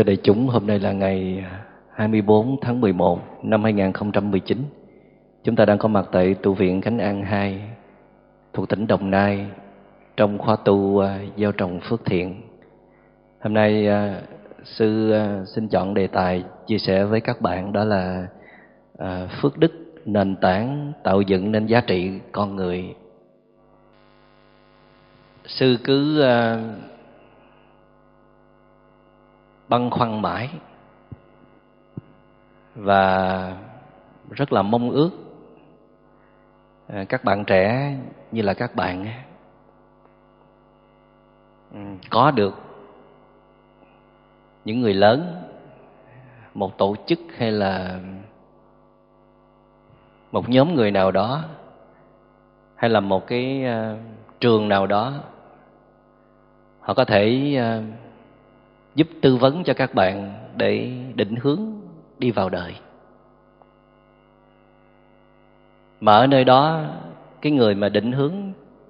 Thưa đại chúng, hôm nay là ngày 24 tháng 11 năm 2019. Chúng ta đang có mặt tại tu viện Khánh An 2 thuộc tỉnh Đồng Nai trong khoa tu à, gieo trồng phước thiện. Hôm nay à, sư à, xin chọn đề tài chia sẻ với các bạn đó là phước đức nền tảng tạo dựng nên giá trị con người. Sư cứ băn khoăn mãi và rất là mong ước. À, các bạn trẻ như là các bạn ừ, có được những người lớn, một tổ chức hay là một nhóm người nào đó, hay là một cái à, trường nào đó, họ có thể à, giúp tư vấn cho các bạn để định hướng đi vào đời. Mà ở nơi đó, cái người mà định hướng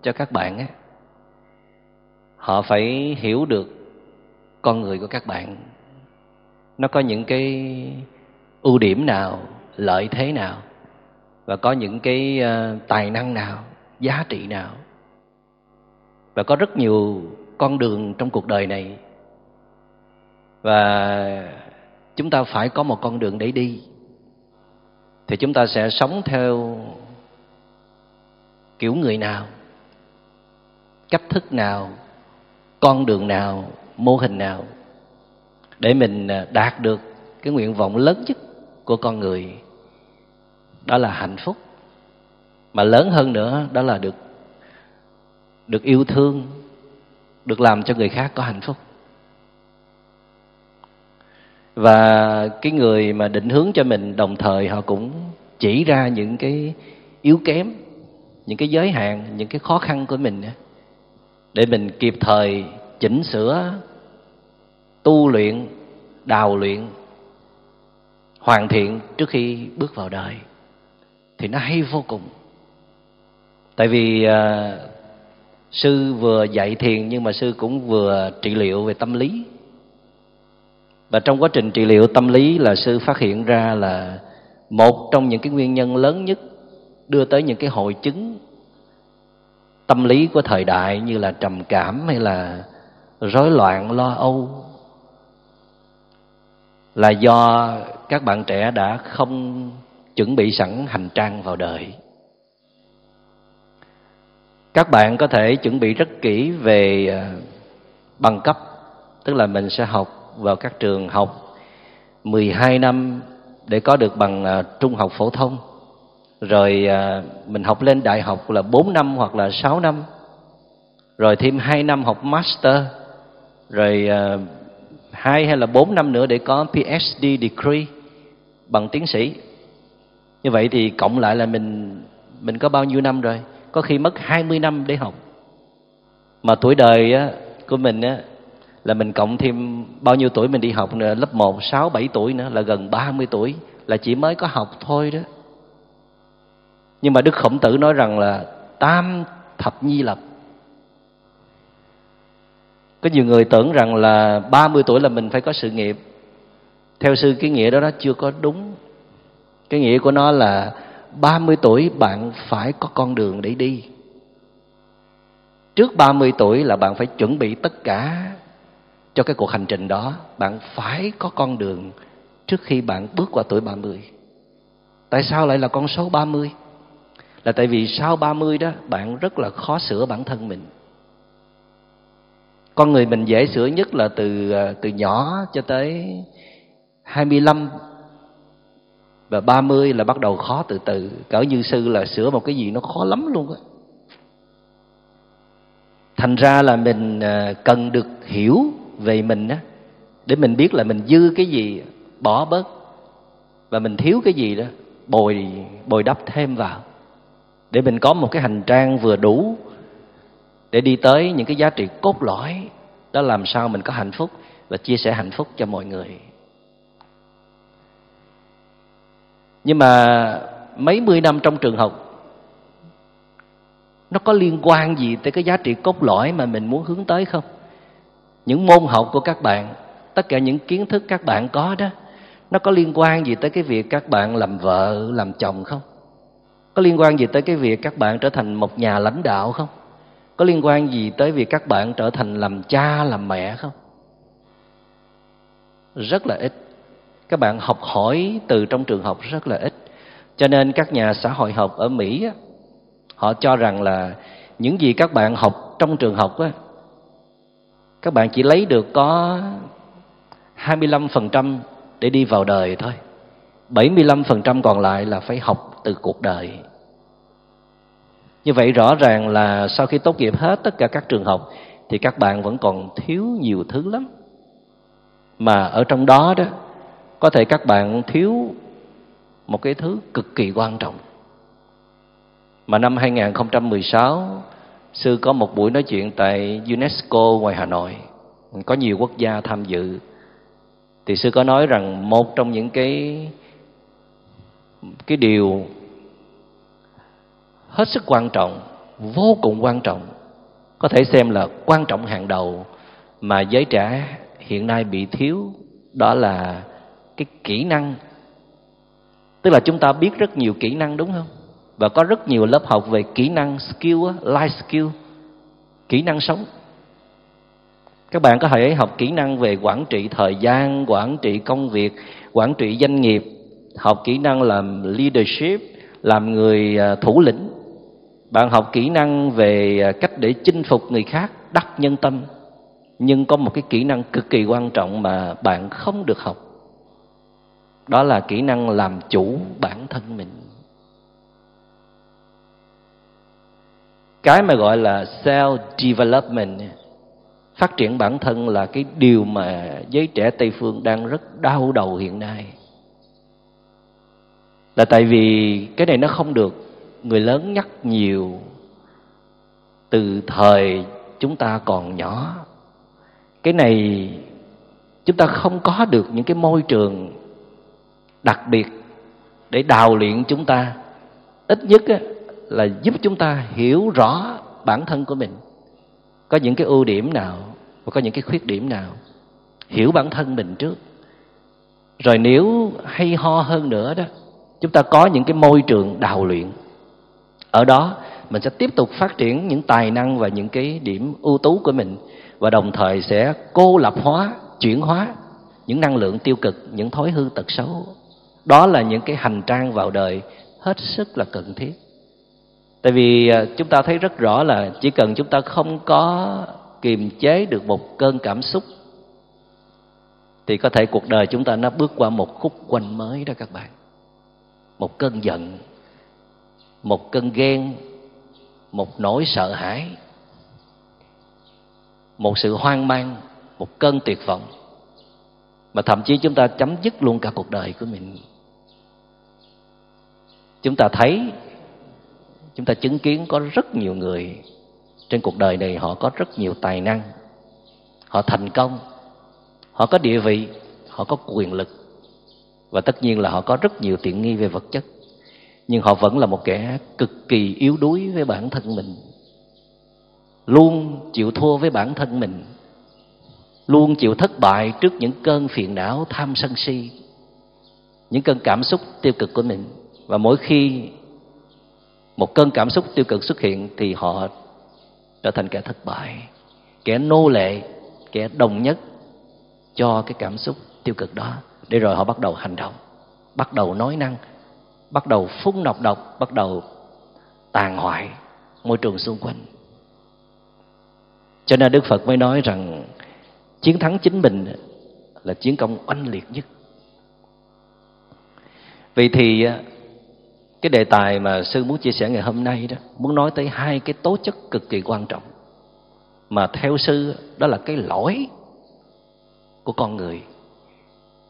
cho các bạn á, họ phải hiểu được con người của các bạn. Nó có những cái ưu điểm nào, lợi thế nào, và có những cái ờ, tài năng nào, giá trị nào. Và có rất nhiều con đường trong cuộc đời này và chúng ta phải có một con đường để đi. Thì chúng ta sẽ sống theo kiểu người nào, cách thức nào, con đường nào, mô hình nào để mình à, đạt được cái nguyện vọng lớn nhất của con người. Đó là hạnh phúc. Mà lớn hơn nữa, đó là được được yêu thương, được làm cho người khác có hạnh phúc và cái người mà định hướng cho mình đồng thời họ cũng chỉ ra những cái yếu kém những cái giới hạn những cái khó khăn của mình để mình kịp thời chỉnh sửa tu luyện đào luyện hoàn thiện trước khi bước vào đời. Thì nó hay vô cùng. Tại vì à, sư vừa dạy thiền nhưng mà sư cũng vừa trị liệu về tâm lý và trong quá trình trị liệu, tâm lý là sư phát hiện ra là một trong những cái nguyên nhân lớn nhất đưa tới những cái hội chứng tâm lý của thời đại như là trầm cảm hay là rối loạn, lo âu, là do các bạn trẻ đã không chuẩn bị sẵn hành trang vào đời. Các bạn có thể chuẩn bị rất kỹ về ờ, bằng cấp, tức là mình sẽ học vào các trường học 12 năm để có được bằng uh, trung học phổ thông. Rồi uh, mình học lên đại học là 4 năm hoặc là 6 năm. Rồi thêm 2 năm học master. Rồi à, uh, 2 hay là 4 năm nữa để có PhD degree bằng tiến sĩ. Như vậy thì cộng lại là mình mình có bao nhiêu năm rồi? Có khi mất 20 năm để học. Mà tuổi đời á, của mình á, là mình cộng thêm bao nhiêu tuổi mình đi học nữa lớp 1, 6, 7 tuổi nữa là gần 30 tuổi là chỉ mới có học thôi đó. Nhưng mà Đức Khổng Tử nói rằng là tam thập nhi lập. Có nhiều người tưởng rằng là 30 tuổi là mình phải có sự nghiệp. Theo sư cái nghĩa đó nó chưa có đúng. Cái nghĩa của nó là 30 tuổi bạn phải có con đường để đi. Trước 30 tuổi là bạn phải chuẩn bị tất cả cho cái cuộc hành trình đó, bạn phải có con đường trước khi bạn bước qua tuổi 30 tại sao lại là con số 30 là tại vì sau 30 đó, bạn rất là khó sửa bản thân mình. Con người mình dễ sửa nhất là từ à, từ nhỏ cho tới 25 và 30 là bắt đầu khó từ từ. Cỡ như sư là sửa một cái gì nó khó lắm luôn á. Thành ra là mình à, cần được hiểu về mình á, để mình biết là mình dư cái gì, bỏ bớt. Và mình thiếu cái gì đó, bồi bồi đắp thêm vào. Để mình có một cái hành trang vừa đủ để đi tới những cái giá trị cốt lõi, đó làm sao mình có hạnh phúc và chia sẻ hạnh phúc cho mọi người. Nhưng mà mấy mươi năm trong trường học, nó có liên quan gì tới cái giá trị cốt lõi mà mình muốn hướng tới không? Những môn học của các bạn, tất cả những kiến thức các bạn có đó, nó có liên quan gì tới cái việc các bạn làm vợ, làm chồng không? Có liên quan gì tới cái việc các bạn trở thành một nhà lãnh đạo không? Có liên quan gì tới việc các bạn trở thành làm cha, làm mẹ không? Rất là ít. Các bạn học hỏi từ trong trường học rất là ít. Cho nên các nhà xã hội học ở mỹ họ cho rằng là những gì các bạn học trong trường học á các bạn chỉ lấy được có 25% để đi vào đời thôi. 75% còn lại là phải học từ cuộc đời. Như vậy rõ ràng là sau khi tốt nghiệp hết tất cả các trường học, thì các bạn vẫn còn thiếu nhiều thứ lắm. Mà ở trong đó đó, có thể các bạn thiếu một cái thứ cực kỳ quan trọng. Mà năm 2016 sư có một buổi nói chuyện tại UNESCO ngoài Hà Nội. Có nhiều quốc gia tham dự. Thì sư có nói rằng một trong những cái cái điều hết sức quan trọng, vô cùng quan trọng, có thể xem là quan trọng hàng đầu mà giới trẻ hiện nay bị thiếu, đó là cái kỹ năng. Tức là chúng ta biết rất nhiều kỹ năng, đúng không? Và có rất nhiều lớp học về kỹ năng skill life skill, kỹ năng sống. Các bạn có thể học kỹ năng về quản trị thời gian, quản trị công việc, quản trị doanh nghiệp, học kỹ năng làm leadership, làm người à, thủ lĩnh. Bạn học kỹ năng về à, cách để chinh phục người khác, đắc nhân tâm. Nhưng có một cái kỹ năng cực kỳ quan trọng mà bạn không được học. Đó là kỹ năng làm chủ bản thân mình. Cái mà gọi là self development, phát triển bản thân là cái điều mà giới trẻ tây phương đang rất đau đầu hiện nay. Là tại vì cái này nó không được người lớn nhắc nhiều từ thời chúng ta còn nhỏ. Cái này chúng ta không có được những cái môi trường đặc biệt để đào luyện chúng ta. Ít nhất là giúp chúng ta hiểu rõ bản thân của mình. Có những cái ưu điểm nào và có những cái khuyết điểm nào. Hiểu bản thân mình trước. Rồi nếu hay ho hơn nữa đó, chúng ta có những cái môi trường đào luyện. Ở đó, mình sẽ tiếp tục phát triển những tài năng và những cái điểm ưu tú của mình và đồng thời sẽ cô lập hóa, chuyển hóa những năng lượng tiêu cực, những thói hư tật xấu. Đó là những cái hành trang vào đời hết sức là cần thiết tại vì à, chúng ta thấy rất rõ là chỉ cần chúng ta không có kiềm chế được một cơn cảm xúc, thì có thể cuộc đời chúng ta nó bước qua một khúc quanh mới đó các bạn. Một cơn giận, một cơn ghen, một nỗi sợ hãi, một sự hoang mang, một cơn tuyệt vọng. Mà thậm chí chúng ta chấm dứt luôn cả cuộc đời của mình. Chúng ta thấy chúng ta chứng kiến có rất nhiều người trên cuộc đời này họ có rất nhiều tài năng. Họ thành công, họ có địa vị, họ có quyền lực. Và tất nhiên là họ có rất nhiều tiện nghi về vật chất. Nhưng họ vẫn là một kẻ cực kỳ yếu đuối với bản thân mình. Luôn chịu thua với bản thân mình. Luôn chịu thất bại trước những cơn phiền não tham sân si. Những cơn cảm xúc tiêu cực của mình. Và mỗi khi một cơn cảm xúc tiêu cực xuất hiện thì họ trở thành kẻ thất bại, kẻ nô lệ, kẻ đồng nhất cho cái cảm xúc tiêu cực đó. Để rồi họ bắt đầu hành động, bắt đầu nói năng, bắt đầu phun nọc độc, bắt đầu tàn hoại môi trường xung quanh. Cho nên đức phật mới nói rằng chiến thắng chính mình là chiến công oanh liệt nhất. Vậy thì cái đề tài mà sư muốn chia sẻ ngày hôm nay đó, muốn nói tới hai cái tố chất cực kỳ quan trọng. Mà theo sư đó là cái lỗi của con người.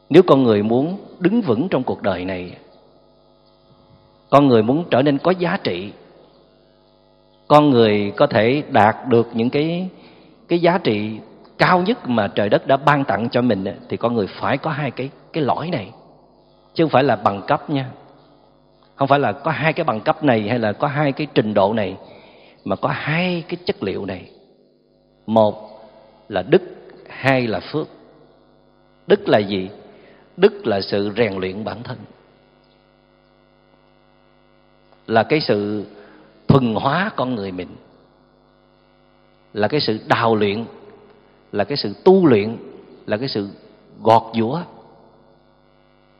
Nếu con người muốn đứng vững trong cuộc đời này, con người muốn trở nên có giá trị, con người có thể đạt được những cái cái giá trị cao nhất mà trời đất đã ban tặng cho mình, thì con người phải có hai cái cái lõi này. Chứ không phải là bằng cấp nha không phải là có hai cái bằng cấp này hay là có hai cái trình độ này, mà có hai cái chất liệu này. Một là đức, hai là phước. Đức là gì? Đức là sự rèn luyện bản thân. Là cái sự thuần hóa con người mình. Là cái sự đào luyện, là cái sự tu luyện, là cái sự gọt giũa.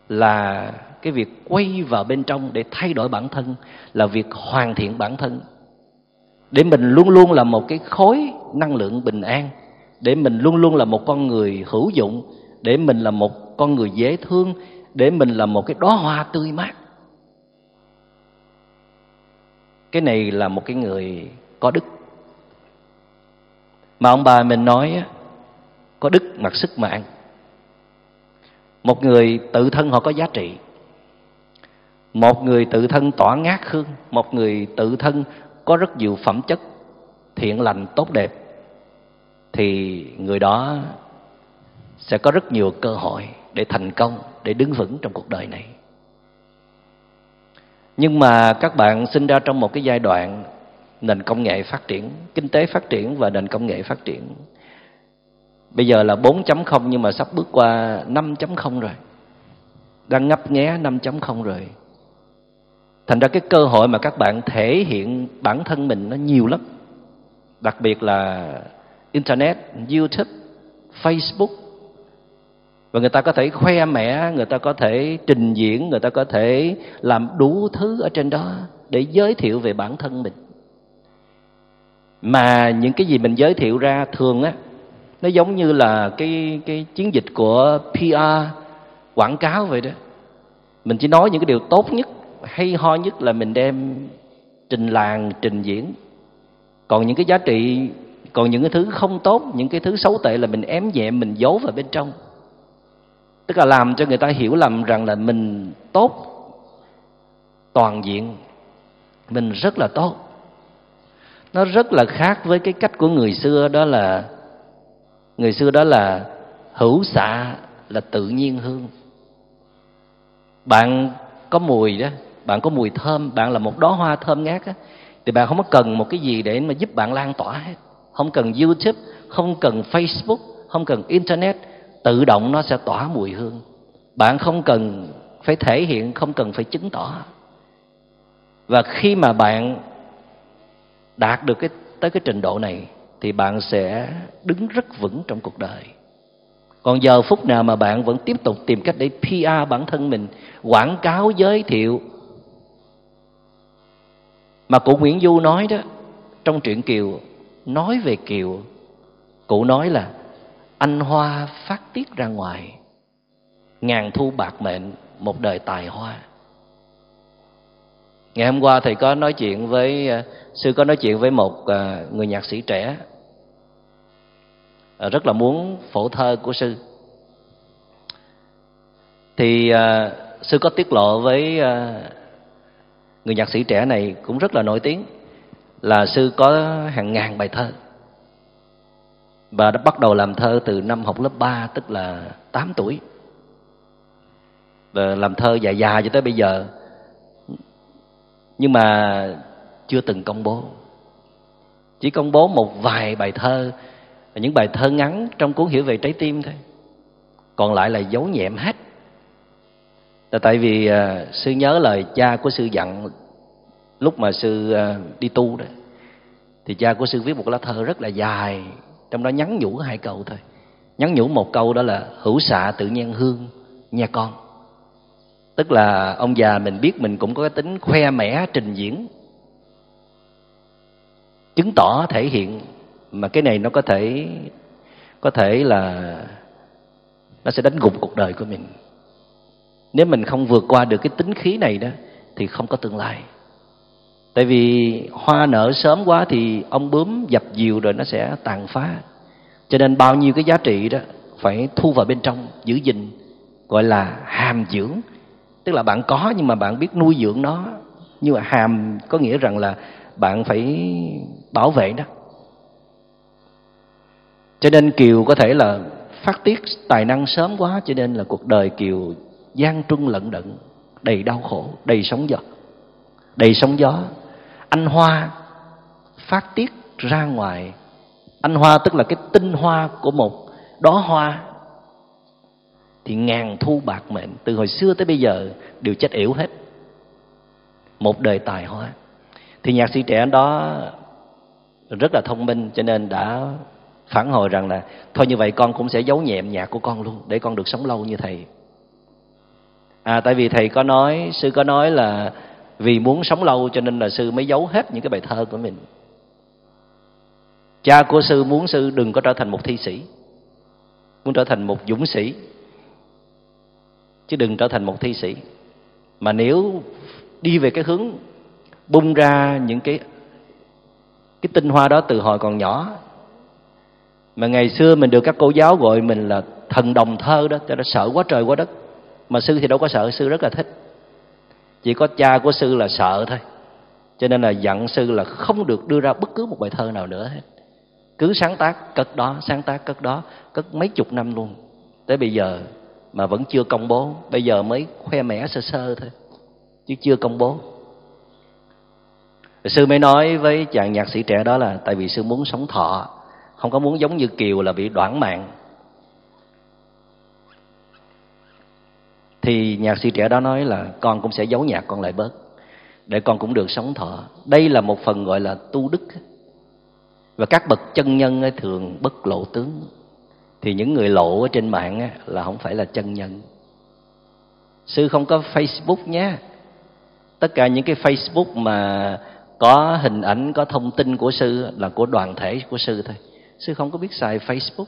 Là cái việc quay vào bên trong để thay đổi bản thân là việc hoàn thiện bản thân. Để mình luôn luôn là một cái khối năng lượng bình an, để mình luôn luôn là một con người hữu dụng, để mình là một con người dễ thương, để mình là một cái đóa hoa tươi mát. Cái này là một cái người có đức. Mà ông bà mình nói có đức mặc sức mạng một người tự thân họ có giá trị một người tự thân tỏa ngát hương, một người tự thân có rất nhiều phẩm chất thiện lành tốt đẹp, thì người đó sẽ có rất nhiều cơ hội để thành công, để đứng vững trong cuộc đời này. Nhưng mà các bạn sinh ra trong một cái giai đoạn nền công nghệ phát triển, kinh tế phát triển và nền công nghệ phát triển. Bây giờ là 4.0 nhưng mà sắp bước qua 5.0 rồi. Đang ngấp nghé 5.0 rồi thành ra cái cơ hội mà các bạn thể hiện bản thân mình nó nhiều lắm. Đặc biệt là internet, youtube, facebook. Và người ta có thể khoe mẽ, người ta có thể trình diễn, người ta có thể làm đủ thứ ở trên đó để giới thiệu về bản thân mình. Mà những cái gì mình giới thiệu ra thường á, nó giống như là cái cái chiến dịch của PR quảng cáo vậy đó. Mình chỉ nói những cái điều tốt nhất hay ho nhất là mình đem trình làng, trình diễn. Còn những cái giá trị, còn những cái thứ không tốt, những cái thứ xấu tệ là mình ém nhẹ, mình giấu vào bên trong. Tức là làm cho người ta hiểu lầm rằng là mình tốt toàn diện, mình rất là tốt. Nó rất là khác với cái cách của người xưa, đó là, người xưa đó là hữu xạ là tự nhiên hương. Bạn có mùi đó bạn có mùi thơm, bạn là một đóa hoa thơm ngát á, thì bạn không có cần một cái gì để mà giúp bạn lan tỏa hết. Không cần youtube, không cần facebook, không cần internet, tự động nó sẽ tỏa mùi hương. Bạn không cần phải thể hiện, không cần phải chứng tỏ. Và khi mà bạn đạt được cái, tới cái trình độ này, thì bạn sẽ đứng rất vững trong cuộc đời. Còn giờ phút nào mà bạn vẫn tiếp tục tìm cách để PR bản thân mình, quảng cáo giới thiệu mà cụ Nguyễn Du nói đó, trong truyện Kiều, nói về Kiều, cụ nói là, anh hoa phát tiết ra ngoài, ngàn thu bạc mệnh một đời tài hoa. Ngày hôm qua thầy có nói chuyện với à, sư có nói chuyện với một à, người nhạc sĩ trẻ à, rất là muốn phổ thơ của sư. Thì sư có tiết lộ với người nhạc sĩ trẻ này cũng rất là nổi tiếng, là sư có hàng ngàn bài thơ. Và đã bắt đầu làm thơ từ năm học lớp 3 tức là 8 tuổi. Và làm thơ dài dài cho tới bây giờ, nhưng mà chưa từng công bố. Chỉ công bố một vài bài thơ những bài thơ ngắn trong cuốn hiểu về trái tim thôi. Còn lại là giấu nhẹm hết là tại vì à, sư nhớ lời cha của sư dặn lúc mà sư à, đi tu đó thì cha của sư viết một lá thơ rất là dài trong đó nhắn nhủ hai câu thôi. Nhắn nhủ một câu đó là hữu xạ tự nhiên hương nha con. Tức là ông già mình biết mình cũng có cái tính khoe mẽ trình diễn chứng tỏ thể hiện. Mà cái này nó có thể có thể là nó sẽ đánh gục cuộc đời của mình nếu mình không vượt qua được cái tính khí này đó, thì không có tương lai. Tại vì hoa nở sớm quá thì ông bướm dập dìu rồi nó sẽ tàn phá. Cho nên bao nhiêu cái giá trị đó phải thu vào bên trong, giữ gìn, gọi là hàm dưỡng. Tức là bạn có nhưng mà bạn biết nuôi dưỡng nó. Nhưng mà hàm có nghĩa rằng là bạn phải bảo vệ đó. cho nên kiều có thể là phát tiết tài năng sớm quá, cho nên là cuộc đời kiều gian truân lận đận, đầy đau khổ, đầy sóng gió. Đầy sóng gió, anh hoa phát tiết ra ngoài. Anh hoa tức là cái tinh hoa của một đóa hoa. Thì ngàn thu bạc mệnh, từ hồi xưa tới bây giờ, đều chết yểu hết. Một đời tài hoa. Thì nhạc sĩ trẻ đó rất là thông minh, cho nên đã phản hồi rằng là, thôi như vậy con cũng sẽ giấu nhẹm nhạc của con luôn, để con được sống lâu như thầy à tại vì thầy có nói, sư có nói là vì muốn sống lâu cho nên là sư mới giấu hết những cái bài thơ của mình. Cha của sư muốn sư đừng có trở thành một thi sĩ, muốn trở thành một dũng sĩ, chứ đừng trở thành một thi sĩ. Mà nếu đi về cái hướng bung ra những cái cái tinh hoa đó từ hồi còn nhỏ, mà ngày xưa mình được các cô giáo gọi mình là thần đồng thơ đó, cho nó sợ quá trời quá đất mà sư thì đâu có sợ, sư rất là thích. Chỉ có cha của sư là sợ thôi. Cho nên là dặn sư là không được đưa ra bất cứ một bài thơ nào nữa hết. Cứ sáng tác cất đó, sáng tác cất đó, cất mấy chục năm luôn. Tới bây giờ mà vẫn chưa công bố, bây giờ mới khoe mẽ sơ sơ thôi, chứ chưa công bố. Sư mới nói với chàng nhạc sĩ trẻ đó là tại vì sư muốn sống thọ, không có muốn giống như kiều là bị đoạn mạng. Thì nhạc sĩ trẻ đó nói là con cũng sẽ giấu nhạc con lại bớt, để con cũng được sống thọ. Đây là một phần gọi là tu đức. Và các bậc chân nhân thường bất lộ tướng. Thì những người lộ ở trên mạng là không phải là chân nhân. Sư không có facebook nhé. Tất cả những cái facebook mà có hình ảnh, có thông tin của sư là của đoàn thể của sư thôi. Sư không có biết xài facebook.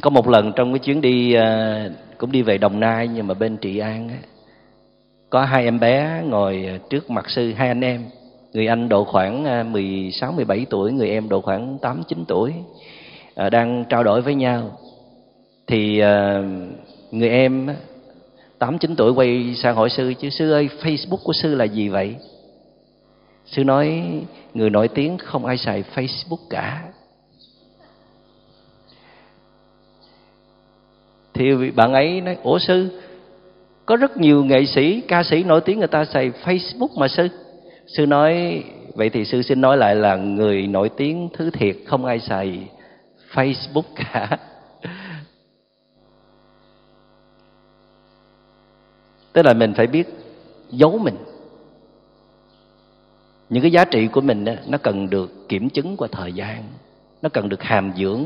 Có một lần trong cái chuyến đi à, cũng đi về đồng nai, nhưng mà bên trị an á, có hai em bé ngồi trước mặt sư, hai anh em. Người anh độ khoảng à, 16 17 tuổi, người em độ khoảng 8 9 tuổi à, đang trao đổi với nhau. Thì à, người em tám, chín tuổi quay sang hỏi sư, chứ sư ơi, facebook của sư là gì vậy? Sư nói, người nổi tiếng không ai xài facebook cả. Thì bạn ấy nói ủa sư có rất nhiều nghệ sĩ ca sĩ nổi tiếng người ta xài facebook mà sư. Sư nói vậy thì sư xin nói lại là người nổi tiếng thứ thiệt không ai xài facebook cả. Tức là mình phải biết giấu mình. Những cái giá trị của mình đó, nó cần được kiểm chứng qua thời gian nó cần được hàm dưỡng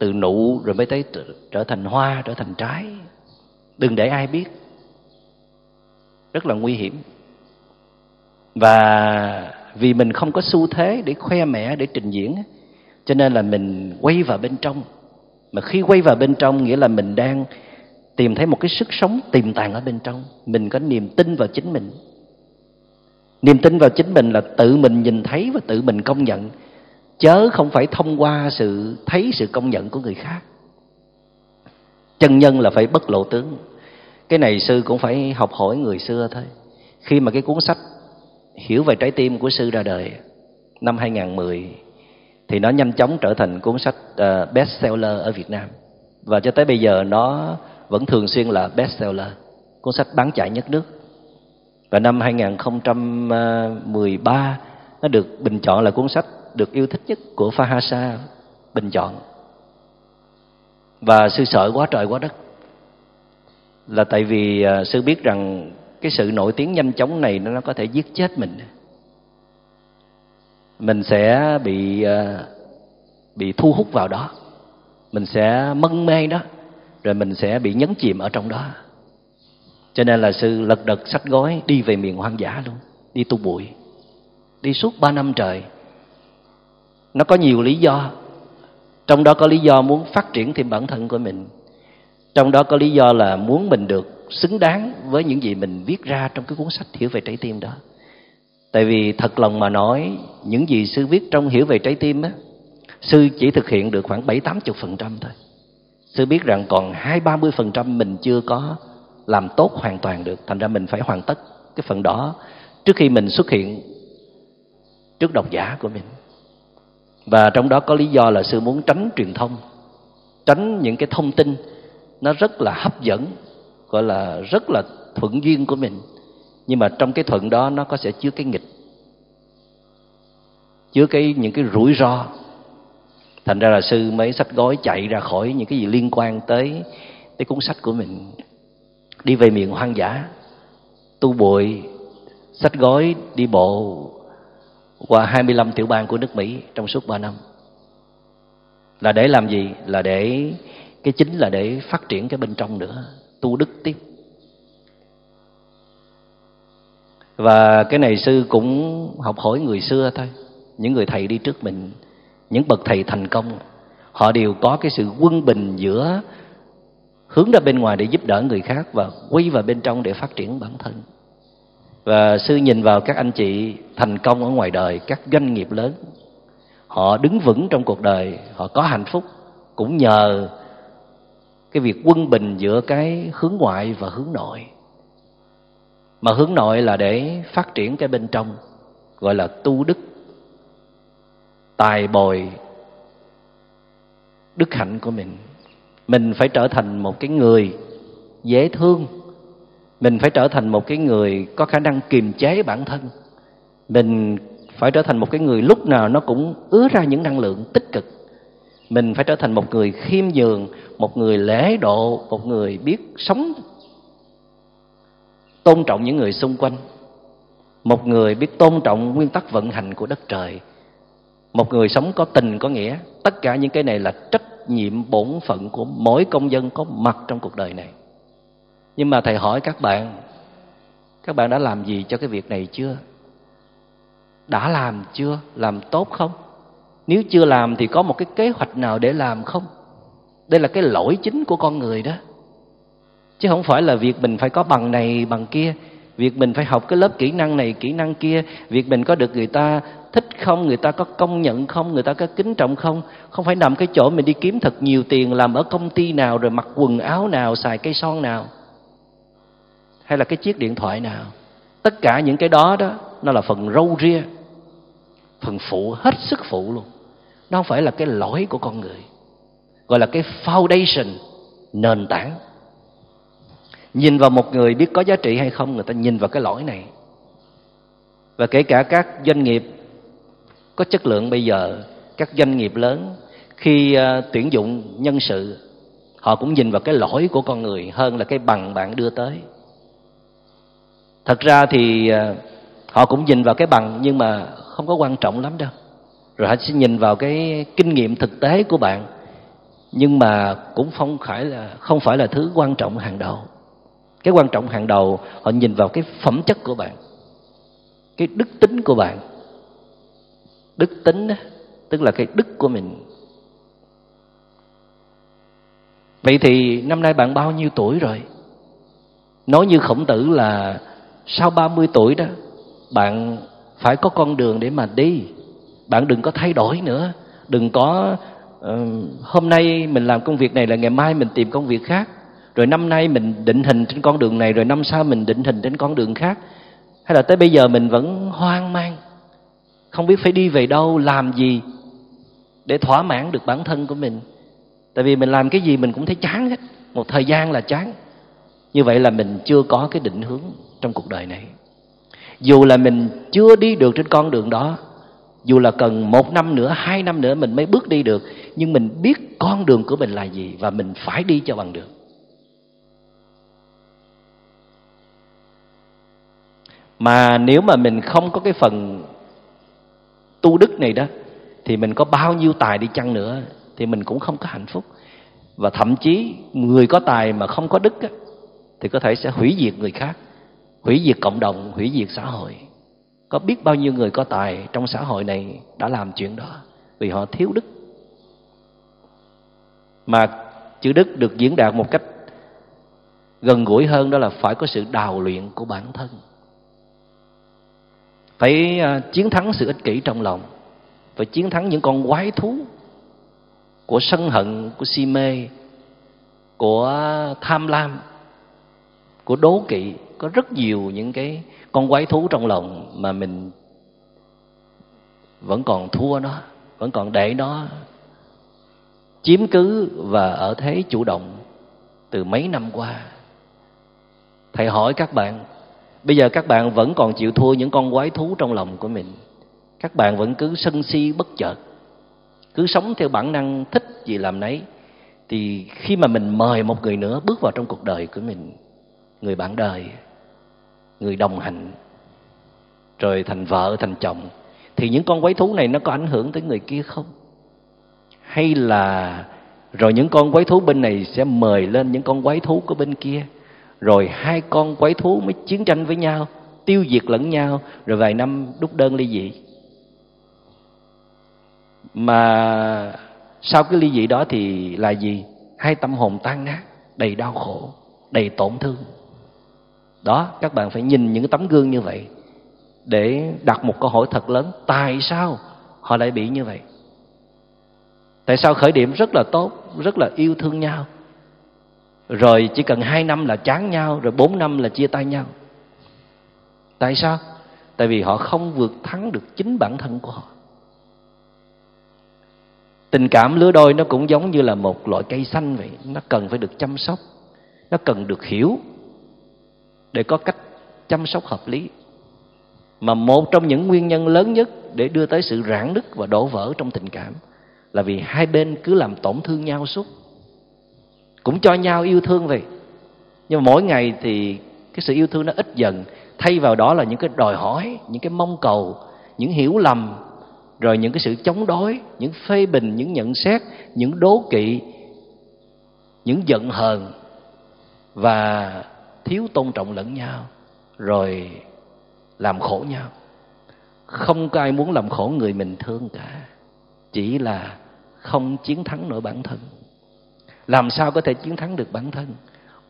từ nụ rồi mới tới trở thành hoa, trở thành trái. Đừng để ai biết. Rất là nguy hiểm. Và vì mình không có xu thế để khoe mẽ, để trình diễn cho nên là mình quay vào bên trong. Mà khi quay vào bên trong, nghĩa là mình đang tìm thấy một cái sức sống tiềm tàng ở bên trong. Mình có niềm tin vào chính mình. Niềm tin vào chính mình là tự mình nhìn thấy và tự mình công nhận chớ không phải thông qua sự thấy sự công nhận của người khác. Chân nhân là phải bất lộ tướng. Cái này sư cũng phải học hỏi người xưa thôi. Khi mà cái cuốn sách hiểu về trái tim của sư ra đời năm 2010 thì nó nhanh chóng trở thành cuốn sách ờ, best seller ở Việt Nam. Và cho tới bây giờ nó vẫn thường xuyên là best seller cuốn sách bán chạy nhất nước. Và năm 2013 nó được bình chọn là cuốn sách được yêu thích nhất của Fahasa bình chọn. Và sư sợ quá trời quá đất. Là tại vì à, sư biết rằng cái sự nổi tiếng nhanh chóng này nó có thể giết chết mình. Mình sẽ bị à, bị thu hút vào đó. Mình sẽ mân mê đó. Rồi mình sẽ bị nhấn chìm ở trong đó. Cho nên là sư lật đật sách gói đi về miền hoang dã luôn. Đi tu bụi. Đi suốt ba năm trời nó có nhiều lý do. Trong đó có lý do muốn phát triển thêm bản thân của mình. Trong đó có lý do là muốn mình được xứng đáng với những gì mình viết ra trong cái cuốn sách hiểu về trái tim đó. Tại vì thật lòng mà nói, những gì sư viết trong hiểu về trái tim á, sư chỉ thực hiện được khoảng bảy tám chục phần trăm thôi. Sư biết rằng còn hai ba mươi phần trăm mình chưa có làm tốt hoàn toàn được. Thành ra mình phải hoàn tất cái phần đó trước khi mình xuất hiện trước độc giả của mình và trong đó có lý do là sư muốn tránh truyền thông, tránh những cái thông tin nó rất là hấp dẫn, gọi là rất là thuận duyên của mình. Nhưng mà trong cái thuận đó nó có sẽ chứa cái nghịch, chứa cái những cái rủi ro. Thành ra là sư mới sách gói chạy ra khỏi những cái gì liên quan tới cái cuốn sách của mình. Đi về miền hoang dã, tu bụi sách gói, đi bộ qua 25 tiểu bang của nước Mỹ trong suốt 3 năm. Là để làm gì? Là để, cái chính là để phát triển cái bên trong nữa, tu đức tiếp. Và cái này sư cũng học hỏi người xưa thôi. Những người thầy đi trước mình, những bậc thầy thành công, họ đều có cái sự quân bình giữa hướng ra bên ngoài để giúp đỡ người khác và quay vào bên trong để phát triển bản thân và sư nhìn vào các anh chị thành công ở ngoài đời, các doanh nghiệp lớn. Họ đứng vững trong cuộc đời, họ có hạnh phúc. Cũng nhờ cái việc quân bình giữa cái hướng ngoại và hướng nội. Mà hướng nội là để phát triển cái bên trong, gọi là tu đức, tài bồi đức hạnh của mình. Mình phải trở thành một cái người dễ thương mình phải trở thành một cái người có khả năng kiềm chế bản thân. Mình phải trở thành một cái người lúc nào nó cũng ứa ra những năng lượng tích cực. Mình phải trở thành một người khiêm nhường, một người lễ độ, một người biết sống, tôn trọng những người xung quanh. Một người biết tôn trọng nguyên tắc vận hành của đất trời. Một người sống có tình, có nghĩa. Tất cả những cái này là trách nhiệm bổn phận của mỗi công dân có mặt trong cuộc đời này nhưng mà thầy hỏi các bạn các bạn đã làm gì cho cái việc này chưa? Đã làm chưa? Làm tốt không? Nếu chưa làm thì có một cái kế hoạch nào để làm không? Đây là cái lỗi chính của con người đó. Chứ không phải là việc mình phải có bằng này, bằng kia. Việc mình phải học cái lớp kỹ năng này, kỹ năng kia. Việc mình có được người ta thích không, người ta có công nhận không, người ta có kính trọng không? Không phải nằm cái chỗ mình đi kiếm thật nhiều tiền, làm ở công ty nào rồi mặc quần áo nào, xài cây son nào hay là cái chiếc điện thoại nào? Tất cả những cái đó đó, nó là phần râu ria, phần phụ, hết sức phụ luôn. Nó không phải là cái lỗi của con người, gọi là cái foundation, nền tảng. Nhìn vào một người biết có giá trị hay không, người ta nhìn vào cái lỗi này. Và kể cả các doanh nghiệp, có chất lượng bây giờ, các doanh nghiệp lớn, khi ờ, tuyển dụng nhân sự, họ cũng nhìn vào cái lỗi của con người hơn là cái bằng bạn đưa tới thật ra thì à, họ cũng nhìn vào cái bằng nhưng mà không có quan trọng lắm đâu. Rồi họ sẽ nhìn vào cái kinh nghiệm thực tế của bạn nhưng mà cũng không phải là không phải là thứ quan trọng hàng đầu. Cái quan trọng hàng đầu họ nhìn vào cái phẩm chất của bạn cái đức tính của bạn. Đức tính đó, tức là cái đức của mình. Vậy thì năm nay bạn bao nhiêu tuổi rồi? Nói như khổng tử là sau 30 tuổi đó bạn phải có con đường để mà đi. Bạn đừng có thay đổi nữa. Đừng có uh, hôm nay mình làm công việc này là ngày mai mình tìm công việc khác. Rồi năm nay mình định hình trên con đường này rồi năm sau mình định hình trên con đường khác. Hay là tới bây giờ mình vẫn hoang mang không biết phải đi về đâu làm gì để thỏa mãn được bản thân của mình. Tại vì mình làm cái gì mình cũng thấy chán hết. Một thời gian là chán. Như vậy là mình chưa có cái định hướng trong cuộc đời này. Dù là mình chưa đi được trên con đường đó dù là cần một năm nữa hai năm nữa mình mới bước đi được nhưng mình biết con đường của mình là gì và mình phải đi cho bằng được. Mà nếu mà mình không có cái phần tu đức này đó thì mình có bao nhiêu tài đi chăng nữa thì mình cũng không có hạnh phúc. Và thậm chí người có tài mà không có đức á, thì có thể sẽ hủy diệt người khác hủy diệt cộng đồng, hủy diệt xã hội. Có biết bao nhiêu người có tài trong xã hội này đã làm chuyện đó vì họ thiếu đức. Mà chữ đức được diễn đạt một cách gần gũi hơn đó là phải có sự đào luyện của bản thân. Phải à, chiến thắng sự ích kỷ trong lòng. Phải chiến thắng những con quái thú của sân hận, của si mê, của tham lam, của đố kỵ có rất nhiều những cái con quái thú trong lòng mà mình vẫn còn thua nó, vẫn còn để nó chiếm cứ và ở thế chủ động từ mấy năm qua. Thầy hỏi các bạn, bây giờ các bạn vẫn còn chịu thua những con quái thú trong lòng của mình. Các bạn vẫn cứ sân si bất chợt, cứ sống theo bản năng thích gì làm nấy. Thì khi mà mình mời một người nữa bước vào trong cuộc đời của mình, người bạn đời người đồng hành rồi thành vợ, thành chồng, thì những con quái thú này nó có ảnh hưởng tới người kia không? Hay là rồi những con quái thú bên này sẽ mời lên những con quái thú của bên kia, rồi hai con quái thú mới chiến tranh với nhau, tiêu diệt lẫn nhau, rồi vài năm đúc đơn ly dị? Mà sau cái ly dị đó thì là gì? Hai tâm hồn tan nát, đầy đau khổ, đầy tổn thương đó, các bạn phải nhìn những tấm gương như vậy để đặt một câu hỏi thật lớn, tại sao họ lại bị như vậy? Tại sao khởi điểm rất là tốt, rất là yêu thương nhau? Rồi chỉ cần hai năm là chán nhau, rồi bốn năm là chia tay nhau. Tại sao? Tại vì họ không vượt thắng được chính bản thân của họ. Tình cảm lứa đôi nó cũng giống như là một loại cây xanh vậy, nó cần phải được chăm sóc, nó cần được hiểu để có cách chăm sóc hợp lý. Mà một trong những nguyên nhân lớn nhất để đưa tới sự rạn nứt và đổ vỡ trong tình cảm là vì hai bên cứ làm tổn thương nhau suốt. Cũng cho nhau yêu thương vậy, nhưng mà mỗi ngày thì cái sự yêu thương nó ít dần, thay vào đó là những cái đòi hỏi, những cái mong cầu, những hiểu lầm, rồi những cái sự chống đối, những phê bình, những nhận xét, những đố kỵ, những giận hờn và thiếu tôn trọng lẫn nhau, rồi làm khổ nhau. Không có ai muốn làm khổ người mình thương cả, chỉ là không chiến thắng nổi bản thân. Làm sao có thể chiến thắng được bản thân?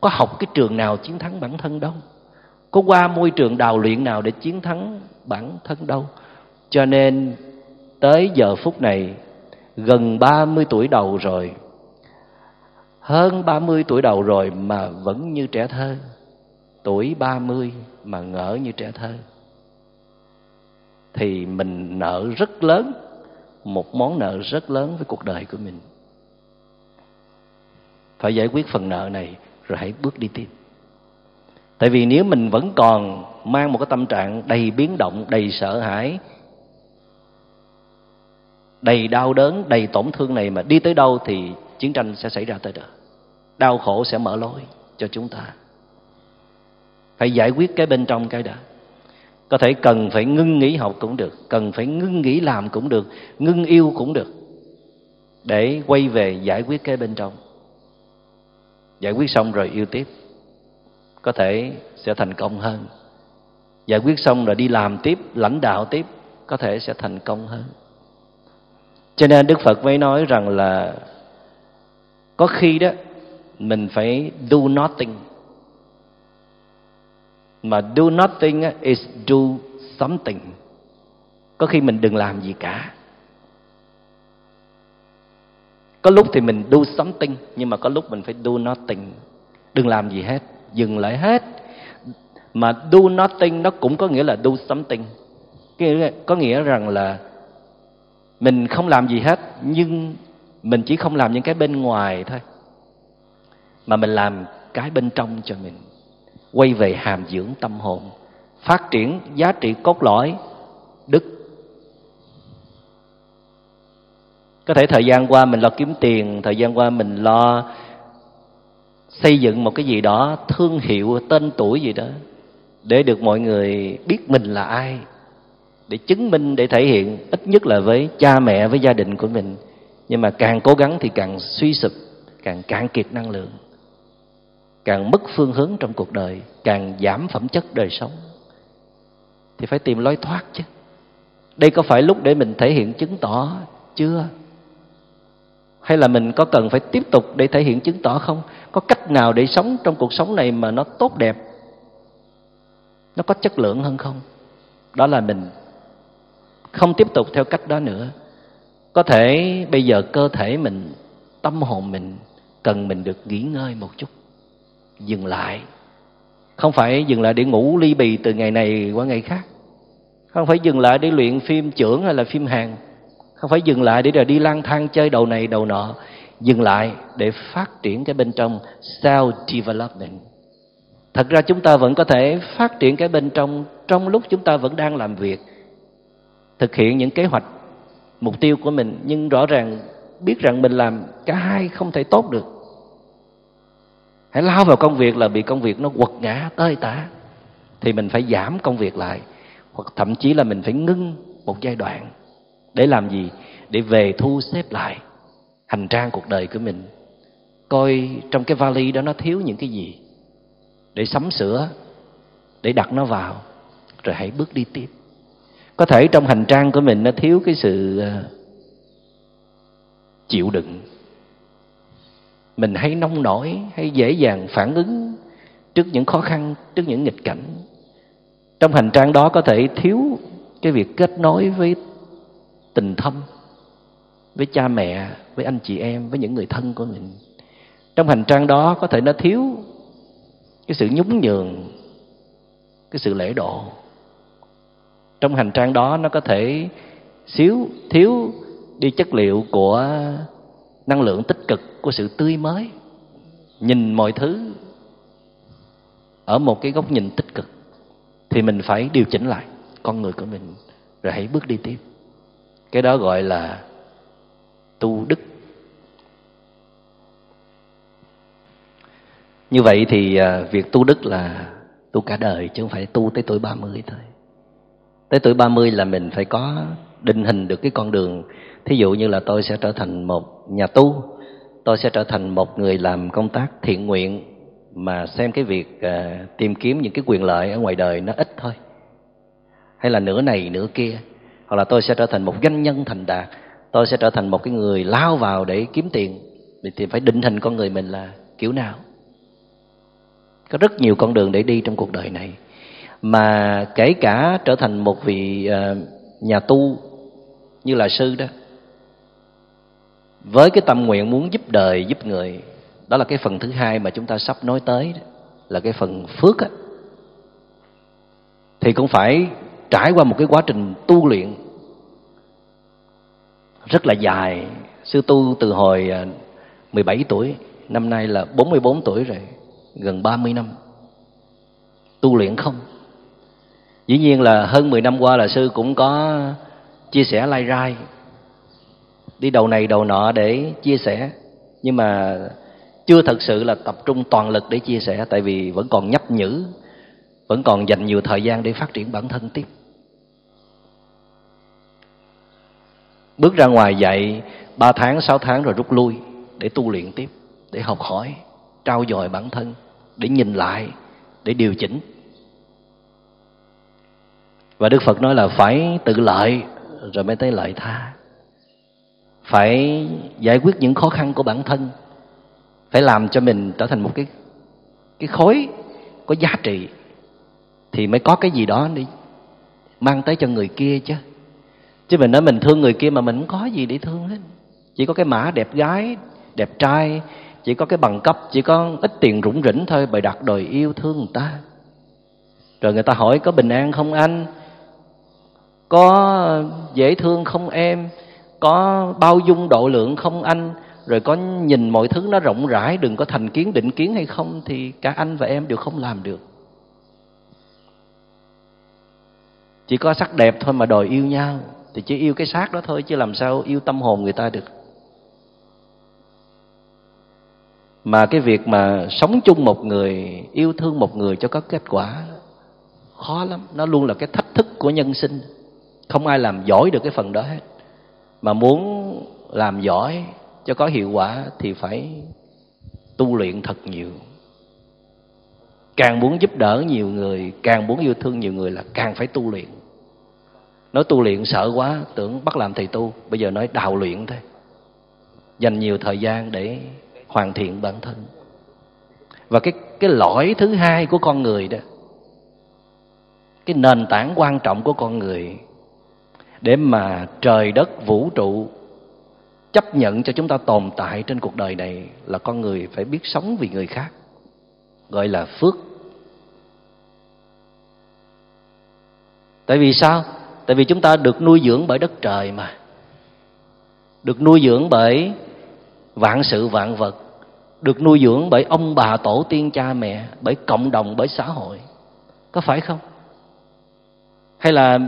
Có học cái trường nào chiến thắng bản thân đâu? Có qua môi trường đào luyện nào để chiến thắng bản thân đâu? Cho nên tới giờ phút này, gần 30 tuổi đầu rồi, hơn 30 tuổi đầu rồi mà vẫn như trẻ thơ tuổi 30 mà ngỡ như trẻ thơ, thì mình nợ rất lớn, một món nợ rất lớn với cuộc đời của mình. Phải giải quyết phần nợ này rồi hãy bước đi tiếp. Tại vì nếu mình vẫn còn mang một cái tâm trạng đầy biến động, đầy sợ hãi, đầy đau đớn, đầy tổn thương này mà đi tới đâu thì chiến tranh sẽ xảy ra tới đó. Đau khổ sẽ mở lối cho chúng ta phải giải quyết cái bên trong cái đã có thể cần phải ngưng nghỉ học cũng được, cần phải ngưng nghỉ làm cũng được, ngưng yêu cũng được. Để quay về giải quyết cái bên trong. Giải quyết xong rồi yêu tiếp. Có thể sẽ thành công hơn. Giải quyết xong rồi đi làm tiếp, lãnh đạo tiếp, có thể sẽ thành công hơn. Cho nên đức phật mới nói rằng là có khi đó, mình phải do nothing mà do nothing eh, is do something. Có khi mình đừng làm gì cả. Có lúc thì mình do something, nhưng mà có lúc mình phải do nothing. Đừng làm gì hết, dừng lại hết. Mà do nothing nó cũng có nghĩa là do something. Có nghĩa rằng là mình không làm gì hết, nhưng mình chỉ không làm những cái bên ngoài thôi. Mà mình làm cái bên trong cho mình quay về hàm dưỡng tâm hồn, phát triển giá trị cốt lõi, đức. Có thể thời gian qua mình lo kiếm tiền, thời gian qua mình lo xây dựng một cái gì đó thương hiệu, tên tuổi gì đó, để được mọi người biết mình là ai, để chứng minh, để thể hiện, ít nhất là với cha mẹ, với gia đình của mình. Nhưng mà càng cố gắng thì càng suy sụp, càng cạn kiệt năng lượng càng mất phương hướng trong cuộc đời, càng giảm phẩm chất đời sống. Thì phải tìm lối thoát chứ. Đây có phải lúc để mình thể hiện chứng tỏ chưa? Hay là mình có cần phải tiếp tục để thể hiện chứng tỏ không? Có cách nào để sống trong cuộc sống này mà nó tốt đẹp? Nó có chất lượng hơn không? Đó là mình không tiếp tục theo cách đó nữa. Có thể bây giờ cơ thể mình, tâm hồn mình cần mình được nghỉ ngơi một chút dừng lại. Không phải dừng lại để ngủ ly bì từ ngày này qua ngày khác. Không phải dừng lại để luyện phim trưởng hay là phim hàng. Không phải dừng lại để rồi đi lang thang chơi đầu này đầu nọ. Dừng lại để phát triển cái bên trong self development. Thật ra chúng ta vẫn có thể phát triển cái bên trong trong lúc chúng ta vẫn đang làm việc. Thực hiện những kế hoạch, mục tiêu của mình, nhưng rõ ràng biết rằng mình làm cả hai không thể tốt được hãy lao vào công việc là bị công việc nó quật ngã tơi tả. Thì mình phải giảm công việc lại, hoặc thậm chí là mình phải ngưng một giai đoạn để làm gì? Để về thu xếp lại hành trang cuộc đời của mình. Coi trong cái vali đó nó thiếu những cái gì? Để sắm sửa, để đặt nó vào, rồi hãy bước đi tiếp. Có thể trong hành trang của mình nó thiếu cái sự ờ, chịu đựng mình hay nông nổi, hay dễ dàng phản ứng trước những khó khăn, trước những nghịch cảnh. Trong hành trang đó có thể thiếu cái việc kết nối với tình thâm, với cha mẹ, với anh chị em, với những người thân của mình. Trong hành trang đó có thể nó thiếu cái sự nhún nhường, cái sự lễ độ. Trong hành trang đó nó có thể xíu, thiếu đi chất liệu của năng lượng tích cực của sự tươi mới. Nhìn mọi thứ ở một cái góc nhìn tích cực thì mình phải điều chỉnh lại. Con người của mình rồi hãy bước đi tiếp. Cái đó gọi là tu đức. Như vậy thì à, việc tu đức là tu cả đời chứ không phải tu tới tuổi 30 thôi. Tới tuổi 30 là mình phải có định hình được cái con đường thí dụ như là tôi sẽ trở thành một nhà tu tôi sẽ trở thành một người làm công tác thiện nguyện mà xem cái việc uh, tìm kiếm những cái quyền lợi ở ngoài đời nó ít thôi. Hay là nửa này nửa kia. Hoặc là tôi sẽ trở thành một doanh nhân thành đạt tôi sẽ trở thành một cái người lao vào để kiếm tiền thì phải định hình con người mình là kiểu nào. Có rất nhiều con đường để đi trong cuộc đời này. Mà kể cả trở thành một vị uh, nhà tu như là sư đó với cái tâm nguyện muốn giúp đời giúp người đó là cái phần thứ hai mà chúng ta sắp nói tới đó, là cái phần phước á. Thì cũng phải trải qua một cái quá trình tu luyện rất là dài. Sư tu từ hồi à, 17 tuổi năm nay là 44 tuổi rồi gần 30 năm. Tu luyện không? Dĩ nhiên là hơn 10 năm qua là sư cũng có chia sẻ lai rai đi đầu này đầu nọ để chia sẻ. Nhưng mà chưa thật sự là tập trung toàn lực để chia sẻ, tại vì vẫn còn nhấp nhữ vẫn còn dành nhiều thời gian để phát triển bản thân tiếp. Bước ra ngoài dạy ba tháng, sáu tháng rồi rút lui để tu luyện tiếp, để học hỏi trao dồi bản thân, để nhìn lại, để điều chỉnh. Và đức phật nói là phải tự lợi, rồi mới tới lợi tha phải giải quyết những khó khăn của bản thân, phải làm cho mình trở thành một cái cái khối có giá trị, thì mới có cái gì đó đi mang tới cho người kia chứ. Chứ mình nói mình thương người kia mà mình không có gì để thương hết. Chỉ có cái mã đẹp gái, đẹp trai, chỉ có cái bằng cấp, chỉ có ít tiền rủng rỉnh thôi, bày đặt đòi yêu thương người ta. Rồi người ta hỏi có bình an không anh? Có dễ thương không em? Có bao dung độ lượng không anh? Rồi có nhìn mọi thứ nó rộng rãi, đừng có thành kiến, định kiến hay không thì cả anh và em đều không làm được. Chỉ có sắc đẹp thôi mà đòi yêu nhau, thì chỉ yêu cái xác đó thôi, chứ làm sao yêu tâm hồn người ta được. Mà cái việc mà sống chung một người, yêu thương một người cho có kết quả, khó lắm. Nó luôn là cái thách thức của nhân sinh. Không ai làm giỏi được cái phần đó hết mà muốn làm giỏi cho có hiệu quả thì phải tu luyện thật nhiều. Càng muốn giúp đỡ nhiều người, càng muốn yêu thương nhiều người là càng phải tu luyện. Nói tu luyện sợ quá, tưởng bắt làm thầy tu, bây giờ nói đào luyện thôi. Dành nhiều thời gian để hoàn thiện bản thân. Và cái cái lõi thứ hai của con người đó, cái nền tảng quan trọng của con người để mà trời đất vũ trụ chấp nhận cho chúng ta tồn tại trên cuộc đời này là con người phải biết sống vì người khác, gọi là phước. Tại vì sao? Tại vì chúng ta được nuôi dưỡng bởi đất trời mà. Được nuôi dưỡng bởi vạn sự vạn vật. Được nuôi dưỡng bởi ông bà tổ tiên cha mẹ, bởi cộng đồng, bởi xã hội. Có phải không? Hay là